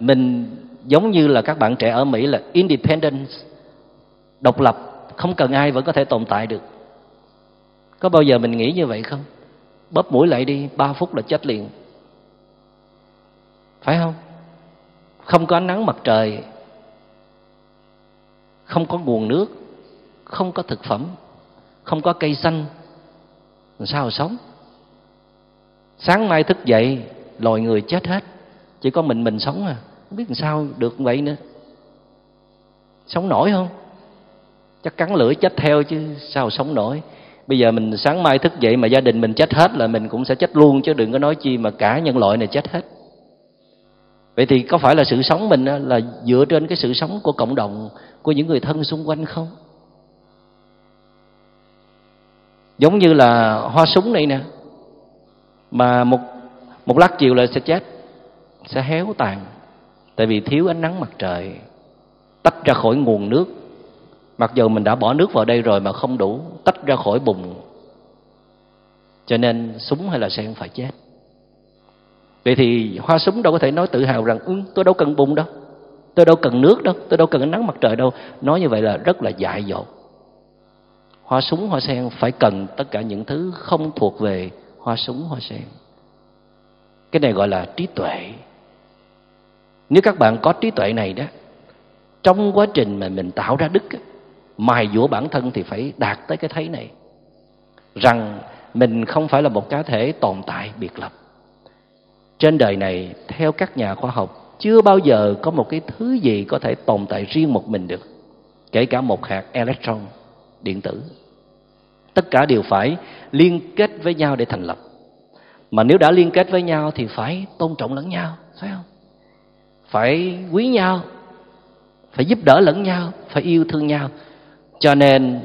mình giống như là các bạn trẻ ở mỹ là independence, độc lập, không cần ai vẫn có thể tồn tại được. Có bao giờ mình nghĩ như vậy không? Bóp mũi lại đi, ba phút là chết liền. Phải không? Không có ánh nắng mặt trời, không có nguồn nước, không có thực phẩm, không có cây xanh, làm sao sống? Sáng mai thức dậy, loài người chết hết, chỉ có mình mình sống à không biết làm sao được vậy nữa. Sống nổi không? Chắc cắn lưỡi chết theo chứ, sao sống nổi? Bây giờ mình sáng mai thức dậy mà gia đình mình chết hết là mình cũng sẽ chết luôn chứ đừng có nói chi mà cả nhân loại này chết hết. Vậy thì có phải là sự sống mình là dựa trên cái sự sống của cộng đồng, của những người thân xung quanh không? Giống như là hoa súng này nè, mà một một lát chiều là sẽ chết, sẽ héo tàn tại vì thiếu ánh nắng mặt trời tách ra khỏi nguồn nước. Mặc dù mình đã bỏ nước vào đây rồi mà không đủ tách ra khỏi bùn. Cho nên súng hay là sen phải chết. Vậy thì hoa súng đâu có thể nói tự hào rằng ừ, tôi đâu cần bùn đâu. Tôi đâu cần nước đâu. Tôi đâu cần ánh nắng mặt trời đâu. Nói như vậy là rất là dại dột. Hoa súng hoa sen phải cần tất cả những thứ không thuộc về hoa súng hoa sen. Cái này gọi là trí tuệ nếu các bạn có trí tuệ này đó, trong quá trình mà mình tạo ra đức mài dũa bản thân thì phải đạt tới cái thấy này, rằng mình không phải là một cá thể tồn tại biệt lập. Trên đời này, theo các nhà khoa học, chưa bao giờ có một cái thứ gì có thể tồn tại riêng một mình được, kể cả một hạt electron, điện tử. Tất cả đều phải liên kết với nhau để thành lập. Mà nếu đã liên kết với nhau thì phải tôn trọng lẫn nhau, phải không? Phải quý nhau, phải giúp đỡ lẫn nhau, phải yêu thương nhau. Cho nên,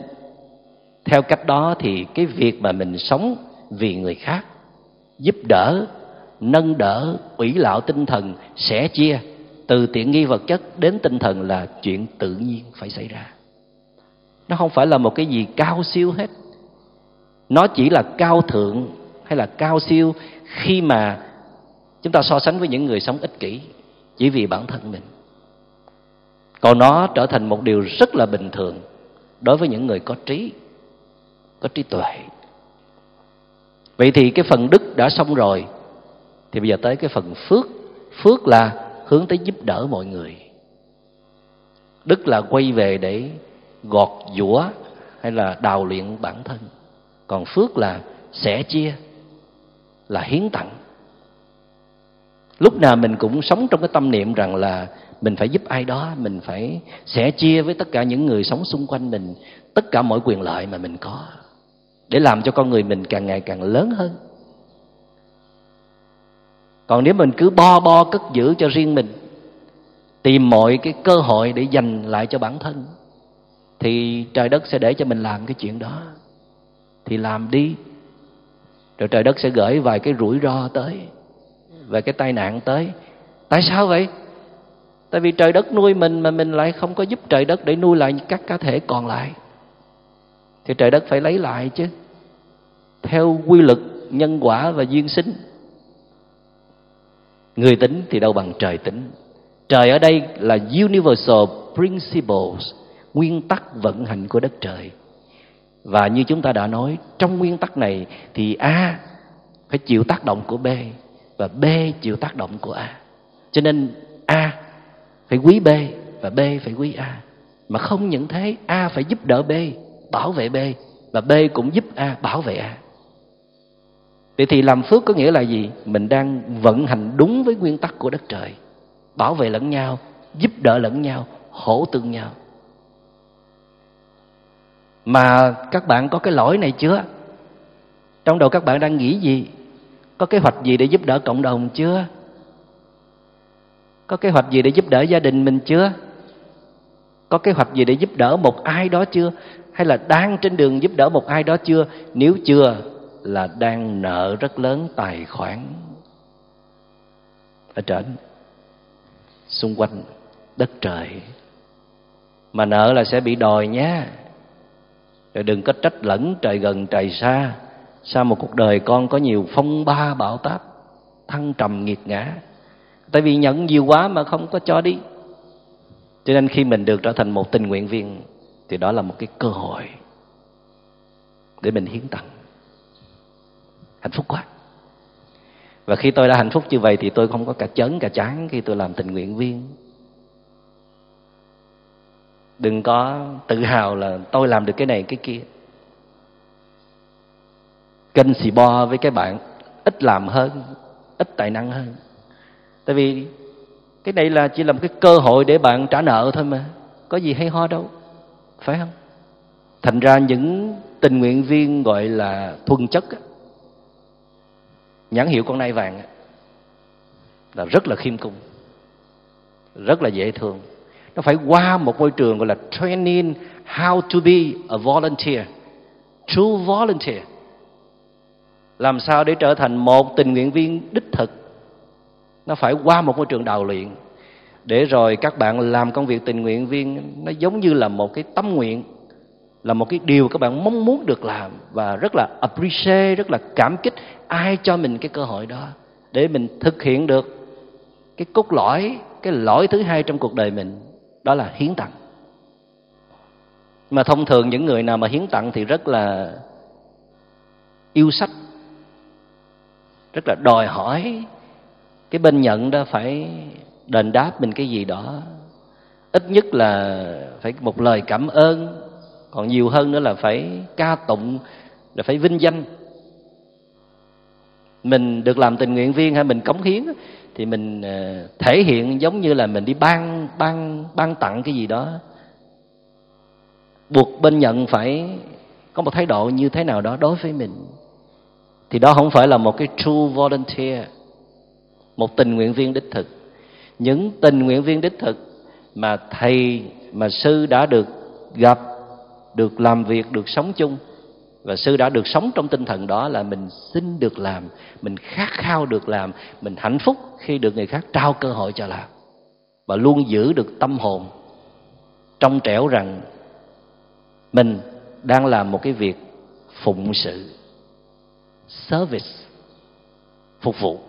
theo cách đó thì cái việc mà mình sống vì người khác, giúp đỡ, nâng đỡ, ủy lão tinh thần sẻ chia từ tiện nghi vật chất đến tinh thần là chuyện tự nhiên phải xảy ra. Nó không phải là một cái gì cao siêu hết. Nó chỉ là cao thượng hay là cao siêu khi mà chúng ta so sánh với những người sống ích kỷ chỉ vì bản thân mình. Còn nó trở thành một điều rất là bình thường đối với những người có trí có trí tuệ. Vậy thì cái phần đức đã xong rồi, thì bây giờ tới cái phần phước. Phước là hướng tới giúp đỡ mọi người. Đức là quay về để gọt giũa hay là đào luyện bản thân. Còn phước là sẻ chia, là hiến tặng lúc nào mình cũng sống trong cái tâm niệm rằng là mình phải giúp ai đó, mình phải sẻ chia với tất cả những người sống xung quanh mình, tất cả mọi quyền lợi mà mình có, để làm cho con người mình càng ngày càng lớn hơn. Còn nếu mình cứ bo bo cất giữ cho riêng mình, tìm mọi cái cơ hội để dành lại cho bản thân, thì trời đất sẽ để cho mình làm cái chuyện đó. Thì làm đi, rồi trời đất sẽ gửi vài cái rủi ro tới về cái tai nạn tới. Tại sao vậy? Tại vì trời đất nuôi mình mà mình lại không có giúp trời đất để nuôi lại các cá thể còn lại. Thì trời đất phải lấy lại chứ. Theo quy luật nhân quả và duyên sinh. Người tính thì đâu bằng trời tính. Trời ở đây là universal principles, nguyên tắc vận hành của đất trời. Và như chúng ta đã nói, trong nguyên tắc này thì a phải chịu tác động của b và b chịu tác động của a. Cho nên a phải quý b và b phải quý a. Mà không những thế, a phải giúp đỡ b, bảo vệ b, và b cũng giúp a bảo vệ a. Vậy thì làm phước có nghĩa là gì? Mình đang vận hành đúng với nguyên tắc của đất trời. Bảo vệ lẫn nhau, giúp đỡ lẫn nhau, hỗ tương nhau. Mà các bạn có cái lỗi này chưa? Trong đầu các bạn đang nghĩ gì? Có kế hoạch gì để giúp đỡ cộng đồng chưa? Có kế hoạch gì để giúp đỡ gia đình mình chưa? Có kế hoạch gì để giúp đỡ một ai đó chưa? Hay là đang trên đường giúp đỡ một ai đó chưa? Nếu chưa, là đang nợ rất lớn tài khoản. Ở trên, xung quanh đất trời. Mà nợ là sẽ bị đòi nhé rồi đừng có trách lẫn trời gần trời xa sau một cuộc đời, con có nhiều phong ba bão táp, thăng trầm nghiệt ngã. Tại vì nhận nhiều quá mà không có cho đi. Cho nên khi mình được trở thành một tình nguyện viên, thì đó là một cái cơ hội để mình hiến tặng. Hạnh phúc quá. Và khi tôi đã hạnh phúc như vậy, thì tôi không có cả chấn cả chán khi tôi làm tình nguyện viên. Đừng có tự hào là tôi làm được cái này, cái kia kênh xì bo với cái bạn ít làm hơn, ít tài năng hơn. Tại vì cái này là chỉ là một cái cơ hội để bạn trả nợ thôi mà. Có gì hay ho đâu, phải không? Thành ra những tình nguyện viên gọi là thuần chất nhãn hiệu con nai vàng là rất là khiêm cung, rất là dễ thương. Nó phải qua một môi trường gọi là training how to be a volunteer, true volunteer làm sao để trở thành một tình nguyện viên đích thực? Nó phải qua một môi trường đào luyện. Để rồi các bạn làm công việc tình nguyện viên, nó giống như là một cái tâm nguyện, là một cái điều các bạn mong muốn được làm và rất là appreciate, rất là cảm kích ai cho mình cái cơ hội đó để mình thực hiện được cái cốt lõi, cái lõi thứ hai trong cuộc đời mình, đó là hiến tặng. Mà thông thường những người nào mà hiến tặng thì rất là yêu sách rất là đòi hỏi cái bên nhận đó phải đền đáp mình cái gì đó. Ít nhất là phải một lời cảm ơn, còn nhiều hơn nữa là phải ca tụng, là phải vinh danh. Mình được làm tình nguyện viên hay mình cống hiến thì mình ờ, thể hiện giống như là mình đi ban ban ban tặng cái gì đó. Buộc bên nhận phải có một thái độ như thế nào đó đối với mình thì đó không phải là một cái true volunteer, một tình nguyện viên đích thực. Những tình nguyện viên đích thực mà thầy, mà sư đã được gặp, được làm việc, được sống chung, và sư đã được sống trong tinh thần đó là mình xin được làm, mình khát khao được làm, mình hạnh phúc khi được người khác trao cơ hội cho làm, và luôn giữ được tâm hồn trong trẻo rằng mình đang làm một cái việc phụng sự service, phục vụ.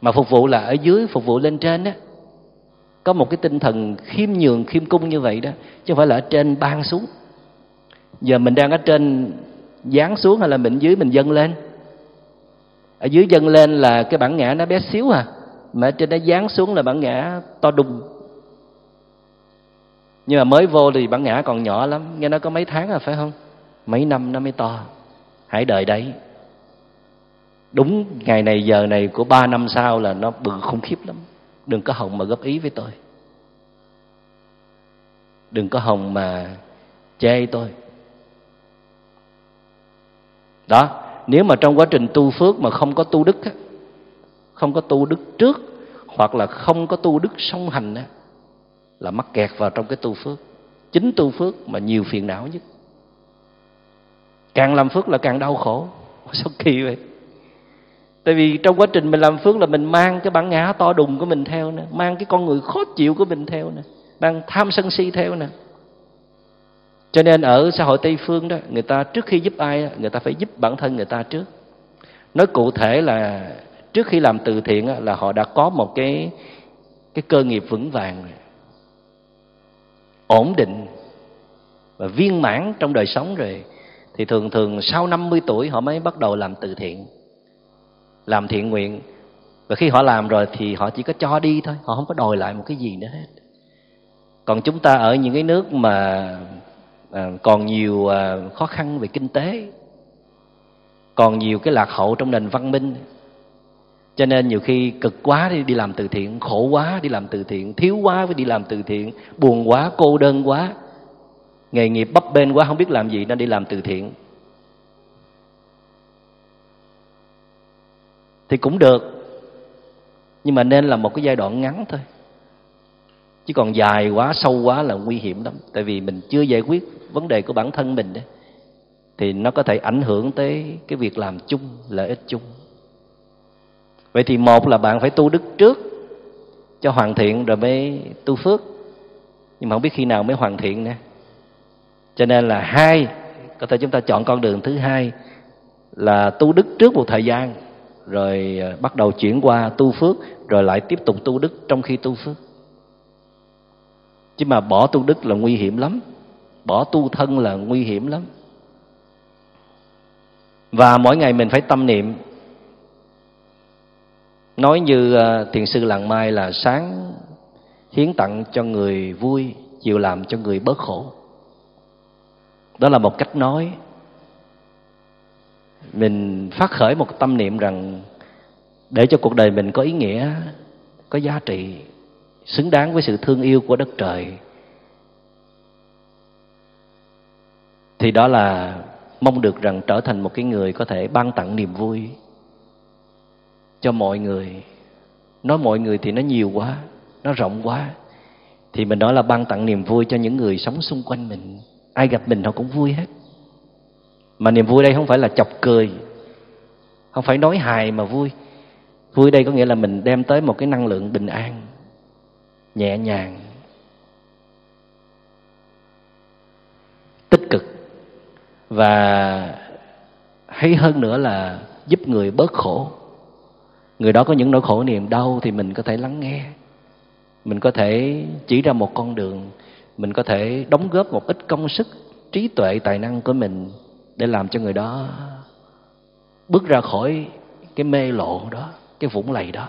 Mà phục vụ là ở dưới, phục vụ lên trên á. Có một cái tinh thần khiêm nhường, khiêm cung như vậy đó, chứ không phải là ở trên ban xuống. Giờ mình đang ở trên dán xuống hay là mình dưới mình dâng lên? Ở dưới dâng lên là cái bản ngã nó bé xíu à mà ở trên nó dán xuống là bản ngã to đùng. Nhưng mà mới vô thì bản ngã còn nhỏ lắm, nghe nó có mấy tháng à phải không? Mấy năm nó mới to hãy đợi đấy. Đúng ngày này, giờ này của ba năm sau là nó bự khủng khiếp lắm. Đừng có hồng mà góp ý với tôi. Đừng có hồng mà chê tôi. Đó, nếu mà trong quá trình tu phước mà không có tu đức không có tu đức trước, hoặc là không có tu đức song hành á, là mắc kẹt vào trong cái tu phước. Chính tu phước mà nhiều phiền não nhất càng làm phước là càng đau khổ. Sao kỳ vậy? Tại vì trong quá trình mình làm phước là mình mang cái bản ngã to đùng của mình theo nè, mang cái con người khó chịu của mình theo nè, mang tham sân si theo nè. Cho nên ở xã hội tây phương đó, người ta trước khi giúp ai người ta phải giúp bản thân người ta trước. Nói cụ thể là trước khi làm từ thiện là họ đã có một cái cái cơ nghiệp vững vàng rồi ổn định và viên mãn trong đời sống rồi thì thường thường sau 50 tuổi họ mới bắt đầu làm từ thiện làm thiện nguyện. Và khi họ làm rồi thì họ chỉ có cho đi thôi họ không có đòi lại một cái gì nữa hết. Còn chúng ta ở những cái nước mà à, còn nhiều à, khó khăn về kinh tế còn nhiều cái lạc hậu trong nền văn minh. Cho nên nhiều khi cực quá đi đi làm từ thiện khổ quá đi làm từ thiện thiếu quá phải đi làm từ thiện buồn quá cô đơn quá nghề nghiệp bấp bênh quá, không biết làm gì, nên đi làm từ thiện. Thì cũng được, nhưng mà nên là một cái giai đoạn ngắn thôi. Chứ còn dài quá, sâu quá là nguy hiểm lắm. Tại vì mình chưa giải quyết vấn đề của bản thân mình đấy. Thì nó có thể ảnh hưởng tới cái việc làm chung, lợi ích chung. Vậy thì một là bạn phải tu đức trước cho hoàn thiện rồi mới tu phước. Nhưng mà không biết khi nào mới hoàn thiện nè cho nên là hai, có thể chúng ta chọn con đường thứ hai là tu đức trước một thời gian, rồi ờ, bắt đầu chuyển qua tu phước, rồi lại tiếp tục tu đức trong khi tu phước. Chứ mà bỏ tu đức là nguy hiểm lắm, bỏ tu thân là nguy hiểm lắm. Và mỗi ngày mình phải tâm niệm. Nói như ờ, thiền sư lặng mai là sáng hiến tặng cho người vui, chiều làm cho người bớt khổ đó là một cách nói. Mình phát khởi một tâm niệm rằng để cho cuộc đời mình có ý nghĩa, có giá trị, xứng đáng với sự thương yêu của đất trời, thì đó là mong được rằng trở thành một cái người có thể ban tặng niềm vui cho mọi người. Nói mọi người thì nó nhiều quá, nó rộng quá, thì mình nói là ban tặng niềm vui cho những người sống xung quanh mình ai gặp mình họ cũng vui hết. Mà niềm vui đây không phải là chọc cười, không phải nói hài mà vui. Vui đây có nghĩa là mình đem tới một cái năng lượng bình an, nhẹ nhàng, tích cực. Và hay hơn nữa là giúp người bớt khổ. Người đó có những nỗi khổ niềm đau thì mình có thể lắng nghe. Mình có thể chỉ ra một con đường mình có thể đóng góp một ít công sức, trí tuệ, tài năng của mình để làm cho người đó bước ra khỏi cái mê lộ đó, cái vũng lầy đó,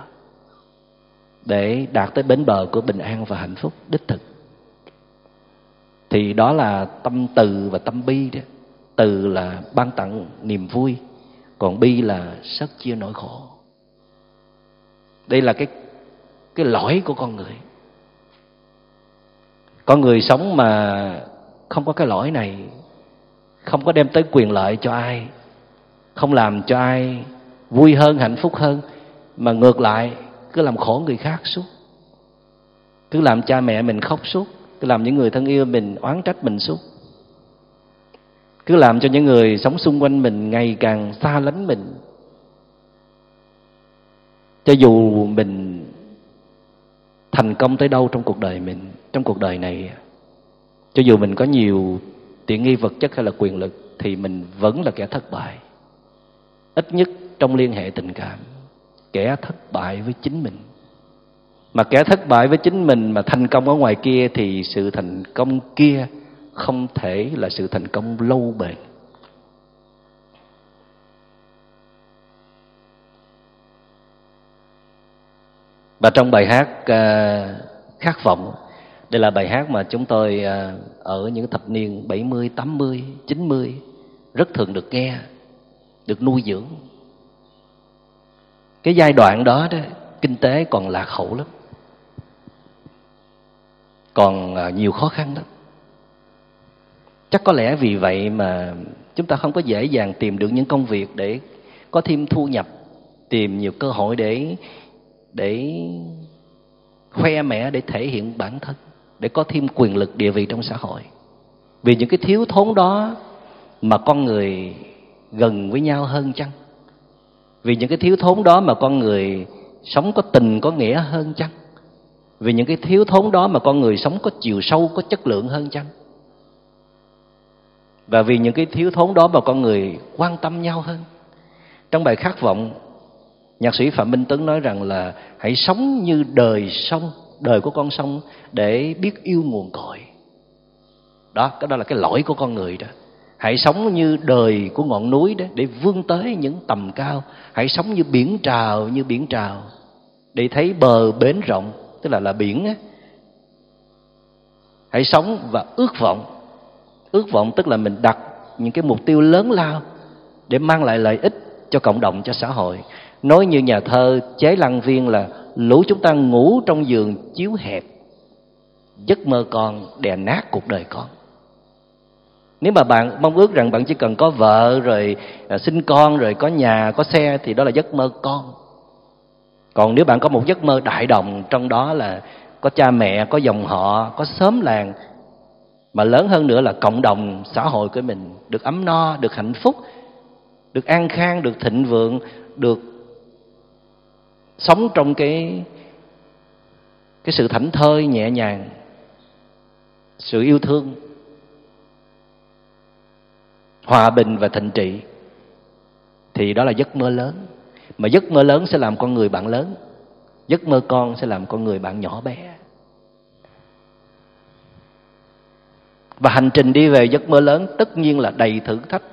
để đạt tới bến bờ của bình an và hạnh phúc, đích thực. Thì đó là tâm từ và tâm bi đó. Từ là ban tặng niềm vui, còn bi là sớt chia nỗi khổ. Đây là cái cái lỗi của con người con người sống mà không có cái lỗi này, không có đem tới quyền lợi cho ai, không làm cho ai vui hơn, hạnh phúc hơn, mà ngược lại cứ làm khổ người khác suốt. Cứ làm cha mẹ mình khóc suốt, cứ làm những người thân yêu mình oán trách mình suốt. Cứ làm cho những người sống xung quanh mình ngày càng xa lánh mình. Cho dù mình thành công tới đâu trong cuộc đời mình trong cuộc đời này cho dù mình có nhiều tiện nghi vật chất hay là quyền lực thì mình vẫn là kẻ thất bại. Ít nhất trong liên hệ tình cảm kẻ thất bại với chính mình. Mà kẻ thất bại với chính mình mà thành công ở ngoài kia thì sự thành công kia không thể là sự thành công lâu bền. Và trong bài hát uh, khát vọng đây là bài hát mà chúng tôi à, ở những thập niên 70, 80, 90 rất thường được nghe, được nuôi dưỡng. Cái giai đoạn đó đó kinh tế còn lạc hậu lắm. Còn à, nhiều khó khăn lắm. Chắc có lẽ vì vậy mà chúng ta không có dễ dàng tìm được những công việc để có thêm thu nhập, tìm nhiều cơ hội để để khoe mẽ để thể hiện bản thân để có thêm quyền lực địa vị trong xã hội. Vì những cái thiếu thốn đó mà con người gần với nhau hơn chăng? Vì những cái thiếu thốn đó mà con người sống có tình, có nghĩa hơn chăng? Vì những cái thiếu thốn đó mà con người sống có chiều sâu, có chất lượng hơn chăng? Và vì những cái thiếu thốn đó mà con người quan tâm nhau hơn. Trong bài khát vọng, nhạc sĩ phạm minh tuấn nói rằng là hãy sống như đời sông đời của con xong để biết yêu nguồn cội. Đó, cái đó là cái lỗi của con người đó. Hãy sống như đời của ngọn núi đó để vươn tới những tầm cao. Hãy sống như biển trào, như biển trào, để thấy bờ bến rộng, tức là là biển á. Hãy sống và ước vọng. Ước vọng tức là mình đặt những cái mục tiêu lớn lao để mang lại lợi ích cho cộng đồng, cho xã hội. Nói như nhà thơ chế lăng viên là lũ chúng ta ngủ trong giường chiếu hẹp giấc mơ con đè nát cuộc đời con. Nếu mà bạn mong ước rằng bạn chỉ cần có vợ rồi à, sinh con rồi có nhà có xe thì đó là giấc mơ con. Còn nếu bạn có một giấc mơ đại đồng trong đó là có cha mẹ có dòng họ có xóm làng mà lớn hơn nữa là cộng đồng xã hội của mình được ấm no được hạnh phúc được an khang được thịnh vượng được sống trong cái cái sự thảnh thơi nhẹ nhàng, sự yêu thương, hòa bình và thịnh trị, thì đó là giấc mơ lớn. Mà giấc mơ lớn sẽ làm con người bạn lớn, giấc mơ con sẽ làm con người bạn nhỏ bé. Và hành trình đi về giấc mơ lớn tất nhiên là đầy thử thách,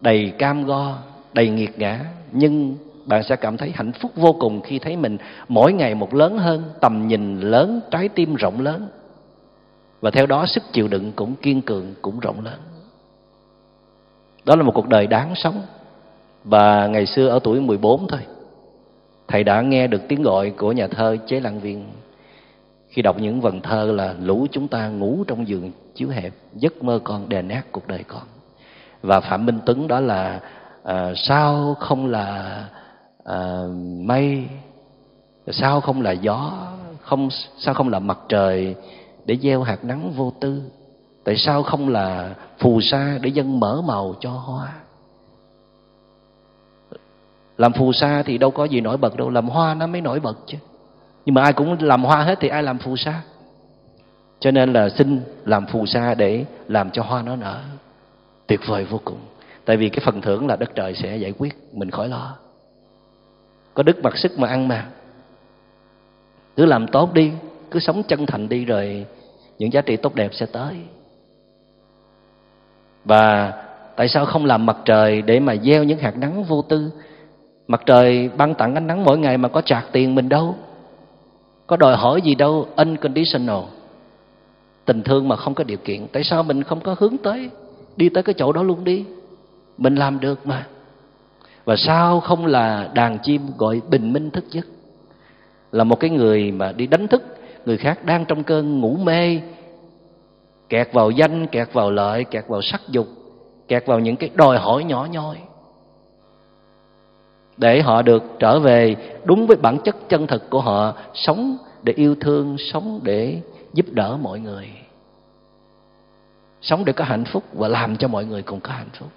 đầy cam go, đầy nghiệt ngã, nhưng bạn sẽ cảm thấy hạnh phúc vô cùng khi thấy mình mỗi ngày một lớn hơn tầm nhìn lớn trái tim rộng lớn. Và theo đó sức chịu đựng cũng kiên cường cũng rộng lớn. Đó là một cuộc đời đáng sống. Và ngày xưa ở tuổi 14 thôi thầy đã nghe được tiếng gọi của nhà thơ chế lăng viên. Khi đọc những vần thơ là lũ chúng ta ngủ trong giường chiếu hẹp giấc mơ con đè nát cuộc đời con. Và phạm minh tuấn đó là à, sao không là à, mây sao không là gió không sao không là mặt trời để gieo hạt nắng vô tư? Tại sao không là phù sa để dân mở màu cho hoa? Làm phù sa thì đâu có gì nổi bật đâu làm hoa nó mới nổi bật chứ. Nhưng mà ai cũng làm hoa hết thì ai làm phù sa? Cho nên là xin làm phù sa để làm cho hoa nó nở. Tuyệt vời vô cùng. Tại vì cái phần thưởng là đất trời sẽ giải quyết mình khỏi lo có đức mặc sức mà ăn mà. Cứ làm tốt đi, cứ sống chân thành đi rồi những giá trị tốt đẹp sẽ tới. Và tại sao không làm mặt trời để mà gieo những hạt nắng vô tư? Mặt trời ban tặng ánh nắng mỗi ngày mà có trạc tiền mình đâu? Có đòi hỏi gì đâu, unconditional. Tình thương mà không có điều kiện. Tại sao mình không có hướng tới, đi tới cái chỗ đó luôn đi? Mình làm được mà và sao không là đàn chim gọi bình minh thức giấc? Là một cái người mà đi đánh thức người khác đang trong cơn ngủ mê, kẹt vào danh, kẹt vào lợi, kẹt vào sắc dục, kẹt vào những cái đòi hỏi nhỏ nhoi. Để họ được trở về đúng với bản chất chân thực của họ, sống để yêu thương, sống để giúp đỡ mọi người. Sống để có hạnh phúc và làm cho mọi người cùng có hạnh phúc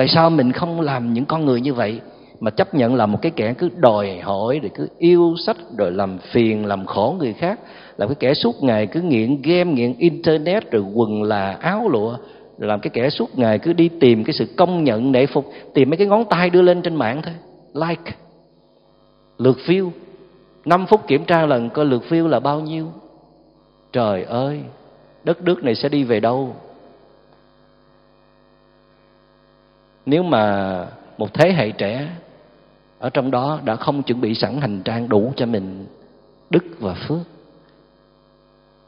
tại sao mình không làm những con người như vậy? Mà chấp nhận là một cái kẻ cứ đòi hỏi, rồi cứ yêu sách, rồi làm phiền, làm khổ người khác. Là cái kẻ suốt ngày cứ nghiện game, nghiện internet, rồi quần là áo lụa. Rồi làm cái kẻ suốt ngày cứ đi tìm cái sự công nhận nể phục, tìm mấy cái ngón tay đưa lên trên mạng thôi. Like. Lượt view. 5 phút kiểm tra lần coi lượt view là bao nhiêu. Trời ơi, đất nước này sẽ đi về đâu? Nếu mà một thế hệ trẻ ở trong đó đã không chuẩn bị sẵn hành trang đủ cho mình đức và phước,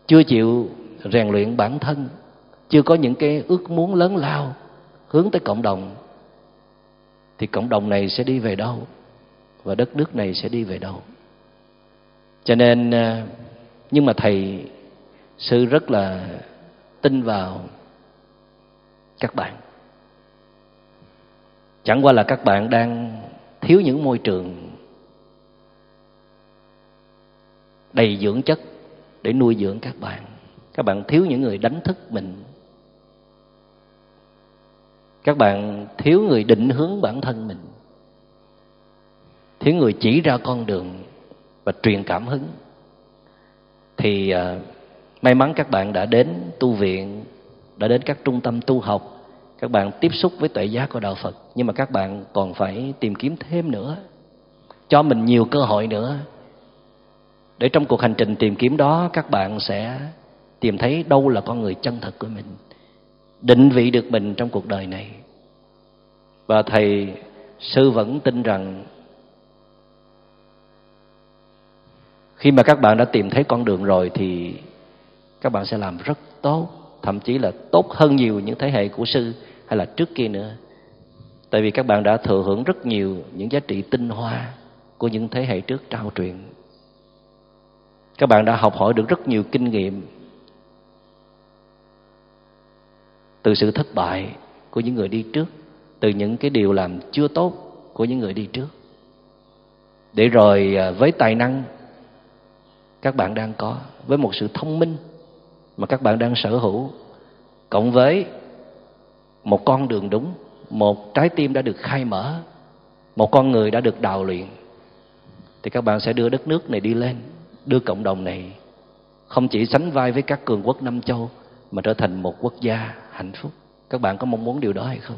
chưa chịu rèn luyện bản thân, chưa có những cái ước muốn lớn lao hướng tới cộng đồng, thì cộng đồng này sẽ đi về đâu và đất nước này sẽ đi về đâu? Cho nên à, nhưng mà thầy, sư rất là tin vào các bạn chẳng qua là các bạn đang thiếu những môi trường đầy dưỡng chất để nuôi dưỡng các bạn. Các bạn thiếu những người đánh thức mình. Các bạn thiếu người định hướng bản thân mình. Thiếu người chỉ ra con đường và truyền cảm hứng. Thì uh, may mắn các bạn đã đến tu viện đã đến các trung tâm tu học các bạn tiếp xúc với tuệ giác của đạo phật, nhưng mà các bạn còn phải tìm kiếm thêm nữa, cho mình nhiều cơ hội nữa. Để trong cuộc hành trình tìm kiếm đó, các bạn sẽ tìm thấy đâu là con người chân thật của mình, định vị được mình trong cuộc đời này. Và thầy sư vẫn tin rằng, khi mà các bạn đã tìm thấy con đường rồi thì các bạn sẽ làm rất tốt, thậm chí là tốt hơn nhiều những thế hệ của sư hay là trước kia nữa. Tại vì các bạn đã thừa hưởng rất nhiều những giá trị tinh hoa của những thế hệ trước trao truyền. Các bạn đã học hỏi được rất nhiều kinh nghiệm từ sự thất bại của những người đi trước, từ những cái điều làm chưa tốt của những người đi trước. Để rồi à, với tài năng các bạn đang có, với một sự thông minh mà các bạn đang sở hữu, cộng với một con đường đúng, một trái tim đã được khai mở, một con người đã được đào luyện. Thì các bạn sẽ đưa đất nước này đi lên, đưa cộng đồng này không chỉ sánh vai với các cường quốc năm châu, mà trở thành một quốc gia hạnh phúc. Các bạn có mong muốn điều đó hay không?